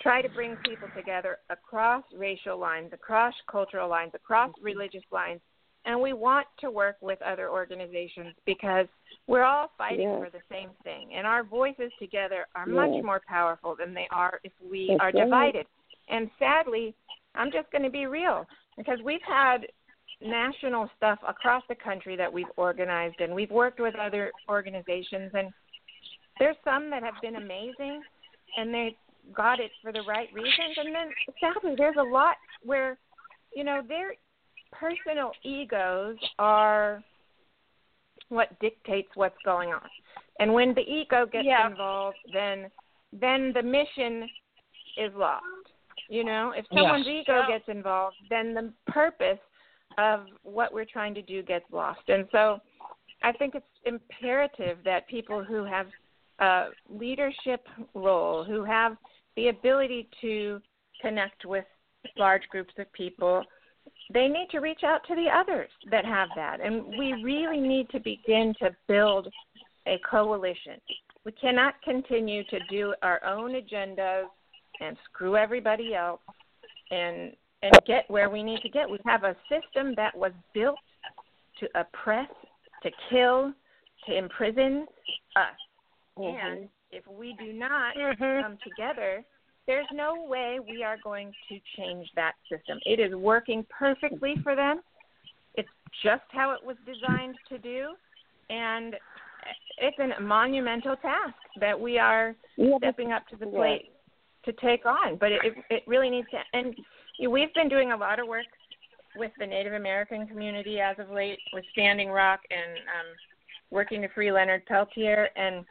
try to bring people together across racial lines, across cultural lines, across mm-hmm. religious lines, and we want to work with other organizations because we're all fighting Yeah. for the same thing, and our voices together are Yeah. much more powerful than they are if we That's are right. divided. And sadly, I'm just going to be real because we've had national stuff across the country that we've organized and we've worked with other organizations and there's some that have been amazing and they got it for the right reasons. And then sadly there's a lot where you know their personal egos are what dictates what's going on. And when the ego gets Yeah. involved then then the mission is lost you know? If someone's ego gets involved then the purpose of what we're trying to do gets lost. And so i think it's imperative that people who have leadership role who have the ability to connect with large groups of people they need to reach out to the others that have that. And we really need to begin to build a coalition. We cannot continue to do our own agendas and screw everybody else and and get where we need to get. We have a system that was built to oppress to kill to imprison us and if we do not come together, there's no way we are going to change that system. It is working perfectly for them. It's just how it was designed to do. And it's a monumental task that we are stepping up to the plate to take on. But it, it it really needs to. And we've been doing a lot of work with the Native American community as of late, with Standing Rock and um, working to free Leonard Peltier, and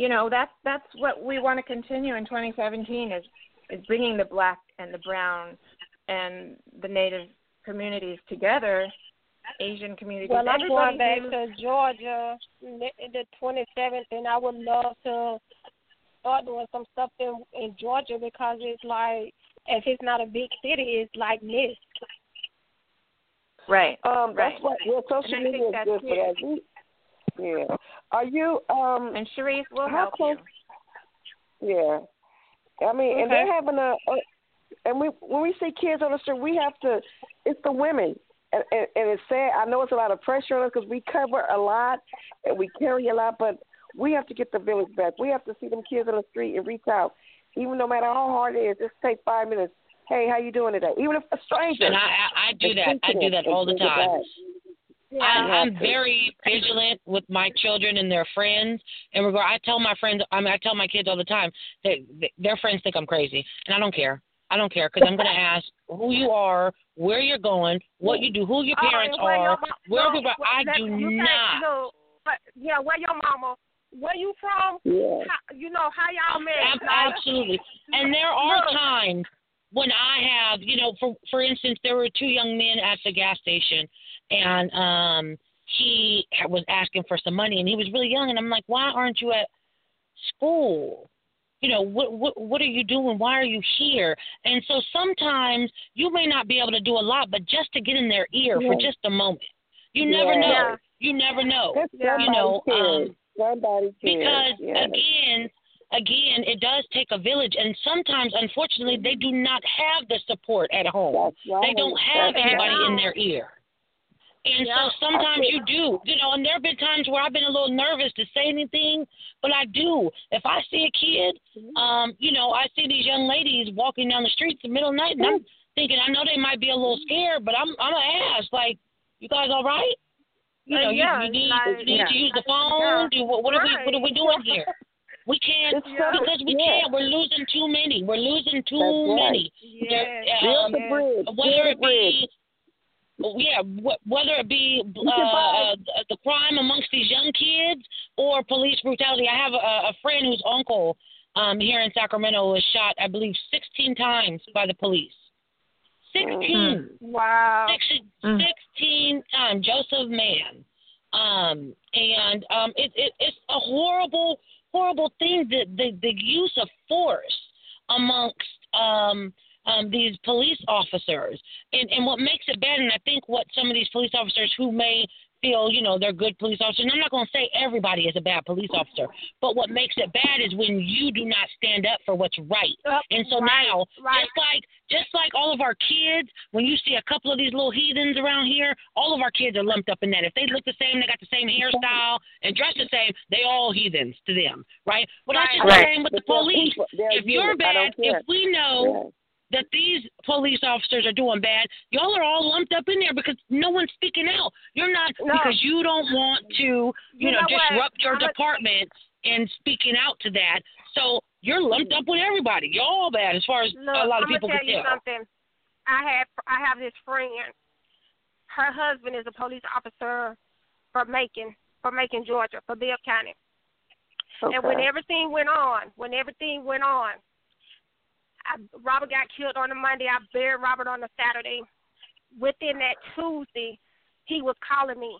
you know that's that's what we want to continue in 2017 is is bringing the black and the brown and the Native communities together, Asian communities. Well, I'm going back who- to Georgia ne- the 27th, and I would love to start doing some stuff in, in Georgia because it's like, if it's not a big city, it's like this. Right. Um, right. that's what well, social And I think media is good for that. We- Yeah. Are you um And Sharice will how help close you. Yeah. I mean, and they're having a, a and we when we see kids on the street, we have to. It's the women, and, and, and it's sad. I know it's a lot of pressure on us because we cover a lot and we carry a lot, but we have to get the village back. We have to see them kids on the street and reach out, even no matter how hard it is. Just take five minutes. Hey, how you doing today? Even if a stranger. And I, I, I do that. I do that all the and bring time. Back. I, I'm very vigilant with my children and their friends. And regard, I tell my friends, I mean, I tell my kids all the time that that their friends think I'm crazy, and I don't care. I don't care because I'm going to ask who you are, where you're going, what you do, who your Oh, parents and where your are, mo- where no, everybody. I do you can't- not. No, but yeah, where your mama? Where you from? Yeah. How, you know how y'all met? Absolutely. And there are Look. times when I have, you know, for for instance, there were two young men at the gas station, and um, he was asking for some money, and he was really young, and I'm like, why aren't you at school? You know, what what what are you doing? Why are you here? And so sometimes you may not be able to do a lot, but just to get in their ear for just a moment, you never Yeah. know. You never know. You know, um, somebody because yeah. again again it does take a village and sometimes unfortunately they do not have the support at home right. they don't have That's anybody right. in their ear and Yeah. so sometimes you do you know and there have been times where i've been a little nervous to say anything but i do if i see a kid um you know i see these young ladies walking down the streets in the middle of the night and i'm thinking i know they might be a little scared but i'm i'm gonna ask like you guys all right you Uh, know, yeah, you, you need, like- you need Yeah. to use the phone. Yeah. Do what, what are we what are we doing here? We can't It's so- because we yeah. can't. We're losing too many. We're losing too That's many. Yes, There- Build um, the bridge. whether Build the it bridge. be yeah, wh- whether it be uh, uh, the crime amongst these young kids or police brutality. I have a, a friend whose uncle um, here in Sacramento was shot, I believe, 16 times by the police. 16. Wow. Six, Mm. 16 times, Joseph Mann. Um, and um, it, it, it's a horrible, horrible thing that the, the use of force amongst um, um, these police officers. And, and what makes it bad, and I think what some of these police officers who may feel, you know, they're good police officers, and I'm not going to say everybody is a bad police officer, but what makes it bad is when you do not stand up for what's right. Up, And so right, now, right. just like just like all of our kids, when you see a couple of these little heathens around here, all of our kids are lumped up in that. If they look the same, they got the same hairstyle and dress the same, they all heathens to them, right? Well, that's just Right. the same with the police. If you're bad, if we know that these police officers are doing bad, y'all are all lumped up in there because no one's speaking out. You're not No. because you don't want to, you, You know, know what? disrupt your I'm a- department and speaking out to that. So you're lumped up with everybody. You're all bad as far as Look, a lot of I'm people gonna can tell you tell. something. I have I have this friend. Her husband is a police officer for Macon, for Macon, Georgia, for Bibb County. And when everything went on, when everything went on, I, Robert got killed on a Monday. I buried Robert on a Saturday. Within that Tuesday, he was calling me.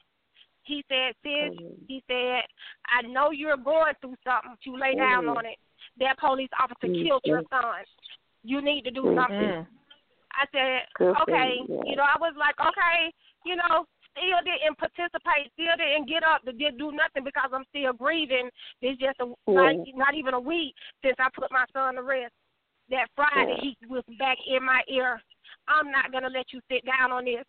He said, "Sis," he said, "I know you're going through something. You lay down Mm. on it. That police officer Mm, killed your son. You need to do Mm, something." I said, okay. you, yeah. You know, I was like, okay, you know, still didn't participate, still didn't get up to did do nothing because I'm still grieving. It's just a, not, Yeah. not even a week since I put my son to rest. That Friday, he was back in my ear. I'm not going to let you sit down on this.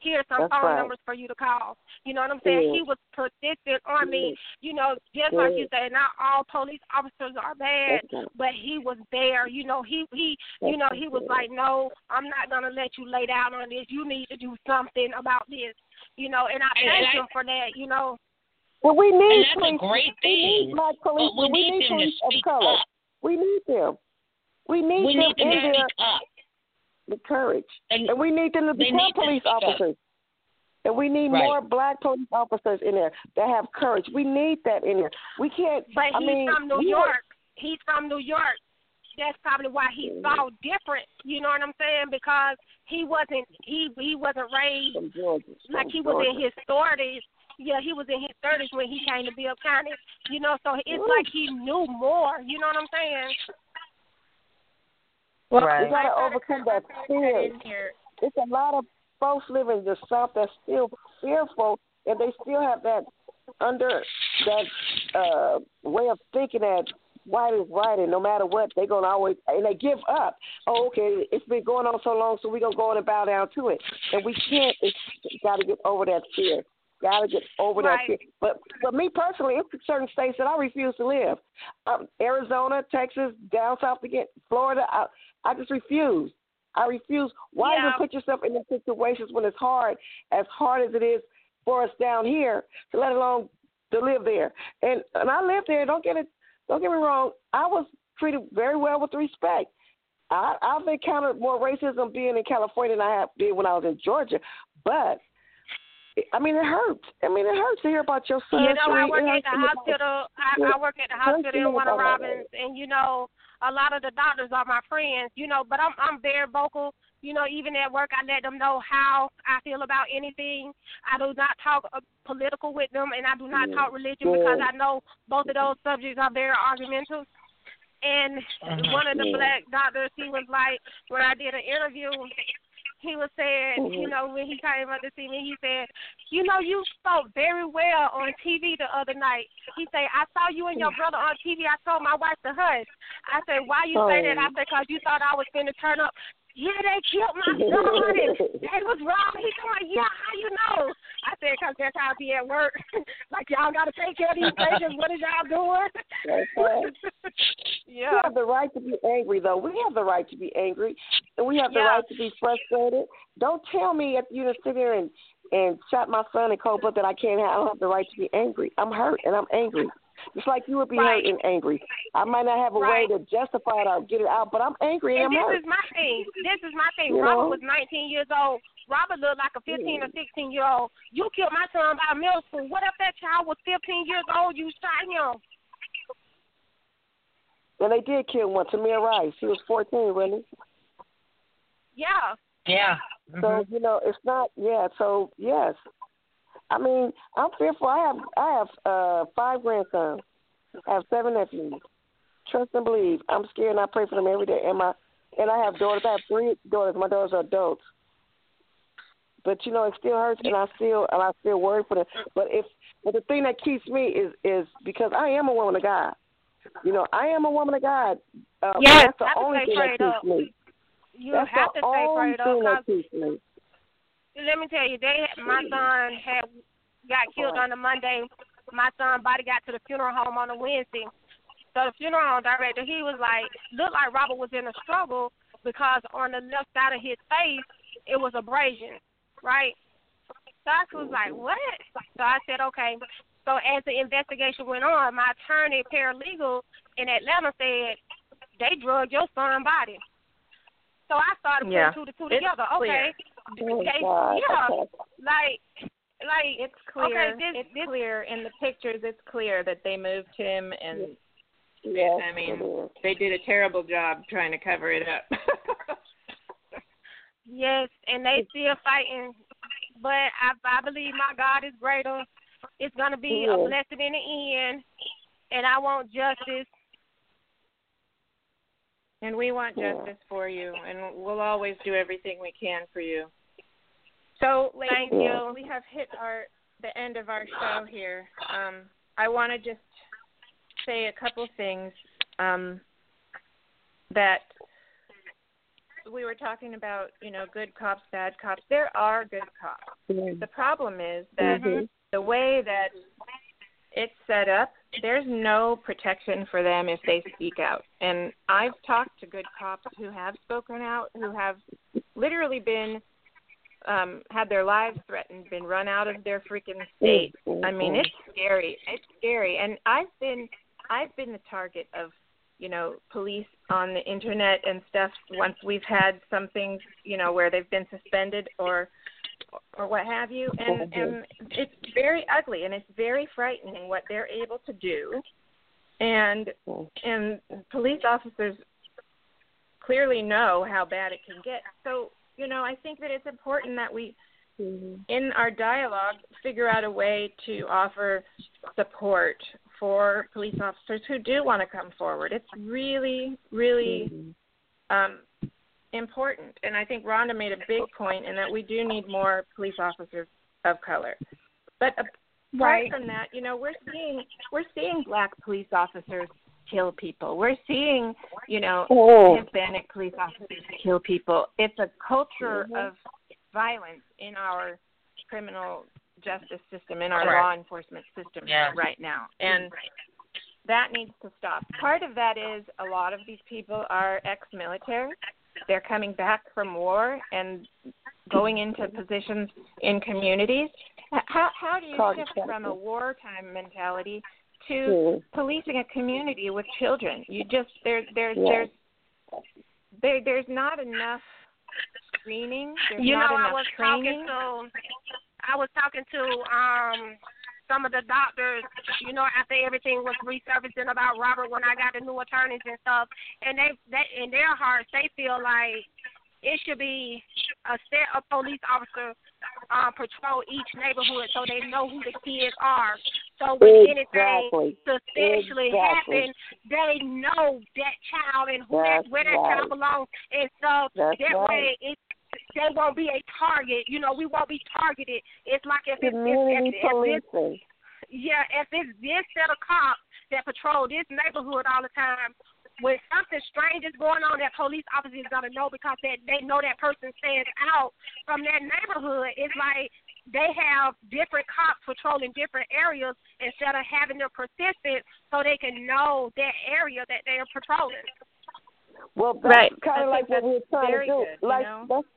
Here's some That's phone right. numbers for you to call. You know what I'm saying? Good. He was persistent on me. You know, just like you said, not all police officers are bad right. but he was there. You know, he he you know, he was like, No, I'm not gonna let you lay down on this. You need to do something about this. You know, and I And- thank and I- him for that, you know. Well, we need and that's police. a great We need thing. black police. But we we need need them to police of speak color. up. We need them. We need We them need them in to there speak up. with courage, And, and we need them to they become to police speak up. officers. And we need Right. more black police officers in there that have courage. We need that in there. We can't. But I he's mean, from New we- York. He's from New York. That's probably why he Mm-hmm. saw different. You know what I'm saying? Because he wasn't he he wasn't raised From Georgia. like from he was in his thirties. Yeah, he was in his thirties when he came to Bibb County. You know, so it's Ooh. like he knew more. You know what I'm saying? We Right. got to overcome that fear. It's a lot of folks living in the South that's still fearful, and they still have that under that uh way of thinking that white is right, and no matter what, they're gonna always and they give up. Oh, okay, it's been going on so long, so we're gonna go on and bow down to it, and we can't. It's got to get over that fear. Got to get over that Right. fear. But for me personally, it's certain states that I refuse to live. Um, Arizona, Texas, down south again, Florida. I, I just refuse. I refuse. Why even Yeah. put yourself in these situations when it's hard, as hard as it is for us down here, to let alone to live there. And and I lived there. Don't get it. Don't get me wrong. I was treated very well with respect. I, I've encountered more racism being in California than I have did when I was in Georgia. But I mean, it hurts. I mean, it hurts to hear about your son. You know, I work at the to hear about- hospital. I, I work at the hospital in Warner about all that. Robins, and you know, a lot of the doctors are my friends. You know, but I'm I'm very vocal. You know, even at work, I let them know how I feel about anything. I do not talk uh, political with them, and I do not Yeah. talk religion Yeah. because I know both of those subjects are very argumentative. And one of the Yeah. black doctors, he was like, when I did an interview, he was saying, you Mhm. know, when he came up to see me, he said, you know, you spoke very well on TV the other night. He said, I saw you and your brother on TV. I told my wife to hush. I said, why you say that? I said, because you thought I was going to turn up. Yeah, they killed my son. and they was wrong. He told me, yeah, how you know? I said, because that's how I be at work. like, y'all got to take care of these patients. What is y'all doing? Right. We yeah. have the right to be angry, though. We have the right to be angry, and we have the Yeah. right to be frustrated. Don't tell me if you just sit there and and shot my son in cold blood that I can't have. I don't have the right to be angry. I'm hurt and I'm angry, just like you would be Right. hurt and angry. I might not have a Right. way to justify it or get it out, but I'm angry and, And I'm this hurt. is my thing. This is my thing. You Robert know? was 19 years old. Robert looked like a 15 or 16 year old. You killed my son by middle school. What if that child was 15 years old? You shot him. and they did kill one, Tamir Rice. He was 14, wasn't he? Yeah. Yeah. So mm-hmm. you know, it's not. Yeah. So yes, I mean, I'm fearful. I have I have uh five grandsons. I have seven nephews. Trust and believe. I'm scared, and I pray for them every day. And my and I have daughters. I have three daughters. My daughters are adults. But you know, it still hurts, and I still and I still worry for them. But if but the thing that keeps me is is because I am a woman of God. You know, I am a woman of God. Uh, Yes, that's the only thing that keeps up. me. You That's have the to stay prayed up. thing that 'cause keeps me. Let me tell you, they my son had got killed oh. on a Monday. My son body got to the funeral home on a Wednesday. So the funeral home director, he was like, looked like Robert was in a struggle because on the left side of his face it was abrasion, right? So I was like, what? So I said, okay. So as the investigation went on, my attorney, paralegal in Atlanta said they drugged your son's body. So I started putting Yeah. two to two It's together. clear. Oh, okay, Oh, they, yeah, Okay. like, like It's clear. Okay, this, it's this, clear in the pictures. It's clear that they moved him, and Yes, I mean, it is. they did a terrible job trying to cover it up. yes, and they still fighting, but I, I believe my God is greater. It's gonna be a blessing in the end, and I want justice. And we want justice for you, and we'll always do everything we can for you. So, ladies, we have hit our the end of our show here. Um, I want to just say a couple things um, that we were talking about. You know, good cops, bad cops. There are good cops. The problem is that Mhm. the way that it's set up, there's no protection for them if they speak out. And I've talked to good cops who have spoken out, who have literally been um had their lives threatened, been run out of their freaking state. I mean, it's scary. It's scary. And I've been I've been the target of, you know, police on the internet and stuff once we've had some things, you know, where they've been suspended or or what have you and and it's very ugly and it's very frightening what they're able to do. And and police officers clearly know how bad it can get. So you know i think that it's important that we in our dialogue figure out a way to offer support for police officers who do want to come forward. It's really really um important and i think rhonda made a big point in that we do need more police officers of color but apart Right. from that you know we're seeing we're seeing black police officers kill people we're seeing you know Oh. hispanic police officers kill people it's a culture mm-hmm. of violence in our criminal justice system in our Correct. law enforcement system Yeah. right now and that needs to stop part of that is a lot of these people are ex-military they're coming back from war and going into positions in communities. How how do you Talk shift from a wartime mentality to Mhm. policing a community with children? You just there there's Yeah. there's there there's not enough screening. There's you not know, I was training. talking to, I was talking to um some of the doctors, you know, after everything was resurfacing about Robert when I got the new attorneys and stuff, and they, they in their hearts they feel like it should be a set of police officers um, patrol each neighborhood so they know who the kids are. So when Exactly. anything suspiciously Exactly. happen, they know that child and who that, where that right. child belongs and stuff. That's that right. way it they won't be a target. You know, we won't be targeted. It's like if it's, Community if, if, if this yeah, if it's this set of cops that patrol this neighborhood all the time, when something strange is going on, that police officer is gonna know because they they know that person stands out from that neighborhood. It's like they have different cops patrolling different areas instead of having them persistent so they can know that area that they are patrolling. Well, that's Right. kind of like what we're trying to do. good, you like know? that's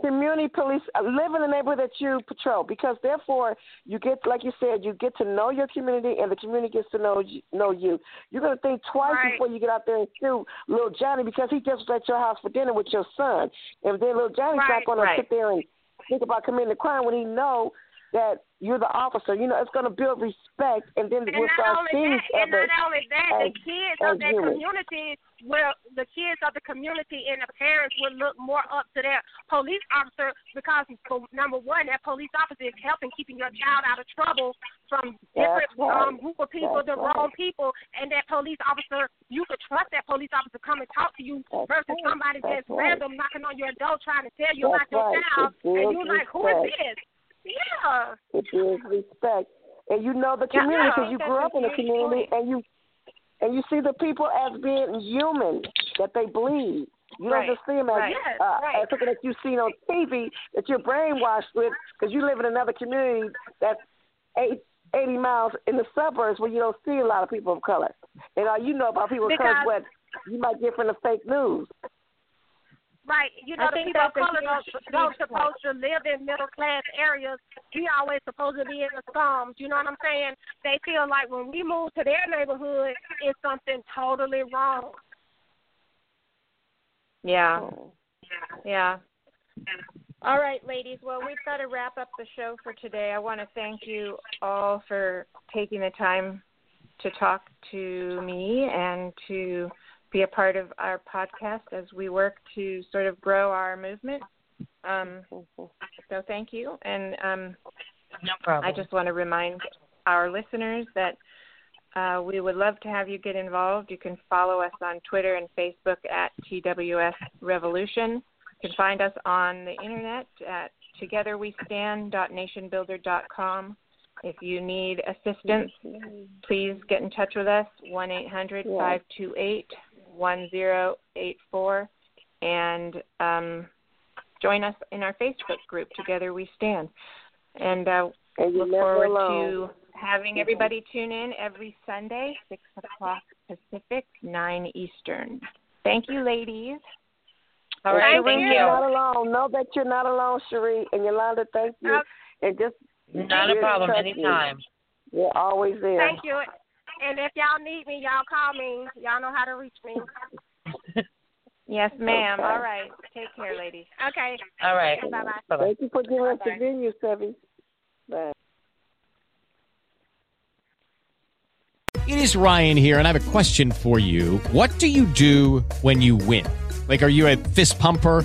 community police uh, live in the neighborhood that you patrol because therefore you get like you said you get to know your community and the community gets to know you, know you. You're going to think twice Right. before you get out there and shoot little johnny because he just was at your house for dinner with your son. And then little johnny's Right, not going to sit there and think about committing a crime when he know that you're the officer you know it's going to build respect and then And we'll start seeing that, each and not only that, the kids of that humans. community will the kids of the community and the parents will look more up to their police officer because number one, that police officer is helping keeping your child out of trouble from different right. um group of people, That's the right. wrong people, and that police officer you could trust that police officer come and talk to you That's versus right. somebody That's just random knocking on your door trying to tell you That's about your child, and builds you like, who is this? Yeah. It is respect, and you know the Yeah, community because think you grew up in the community, point. and you and you see the people as being human that they bleed. You Right, don't just see them as, right. Uh, right. as something that you've seen on TV that you're brainwashed with because you live in another community that's eight, 80 miles in the suburbs where you don't see a lot of people of color. And all you know about people of color is what you might get from the fake news. Right. You know, I the people of that's color don't, don't supposed to live in middle class areas. We always supposed to be in the slums. You know what I'm saying? They feel like when we move to their neighborhood, it's something totally wrong. Yeah. Oh. Yeah. All right, ladies. Well, we've got to wrap up the show for today. I want to thank you all for taking the time to talk to me and to be a part of our podcast as we work to sort of grow our movement. Um, so thank you. And um, No problem. I just want to remind our listeners that uh, we would love to have you get involved. You can follow us on Twitter and Facebook at TWS Revolution. You can find us on the internet at togetherwestand.nationbuilder.com. If you need assistance, please get in touch with us, 1 800 528 1084, and um, join us in our Facebook group, Together We Stand. And uh, And look forward alone. to having everybody tune in every Sunday, 6 o'clock Pacific, 9 Eastern. Thank you, ladies. All right, Cherie, thank you. You're not alone. Know that you're not alone, Cherie. And Yolanda, thank you. And just Not a really problem. trust me. Anytime. You're always there. Thank you. And if y'all need me, y'all call me. Y'all know how to reach me. Yes, ma'am. All right. Take care, ladies. Okay. All right. Bye bye. Thank you for giving us the venue, Sevgi. Bye. It is Ryan here, and I have a question for you. What do you do when you win? Like, are you a fist pumper?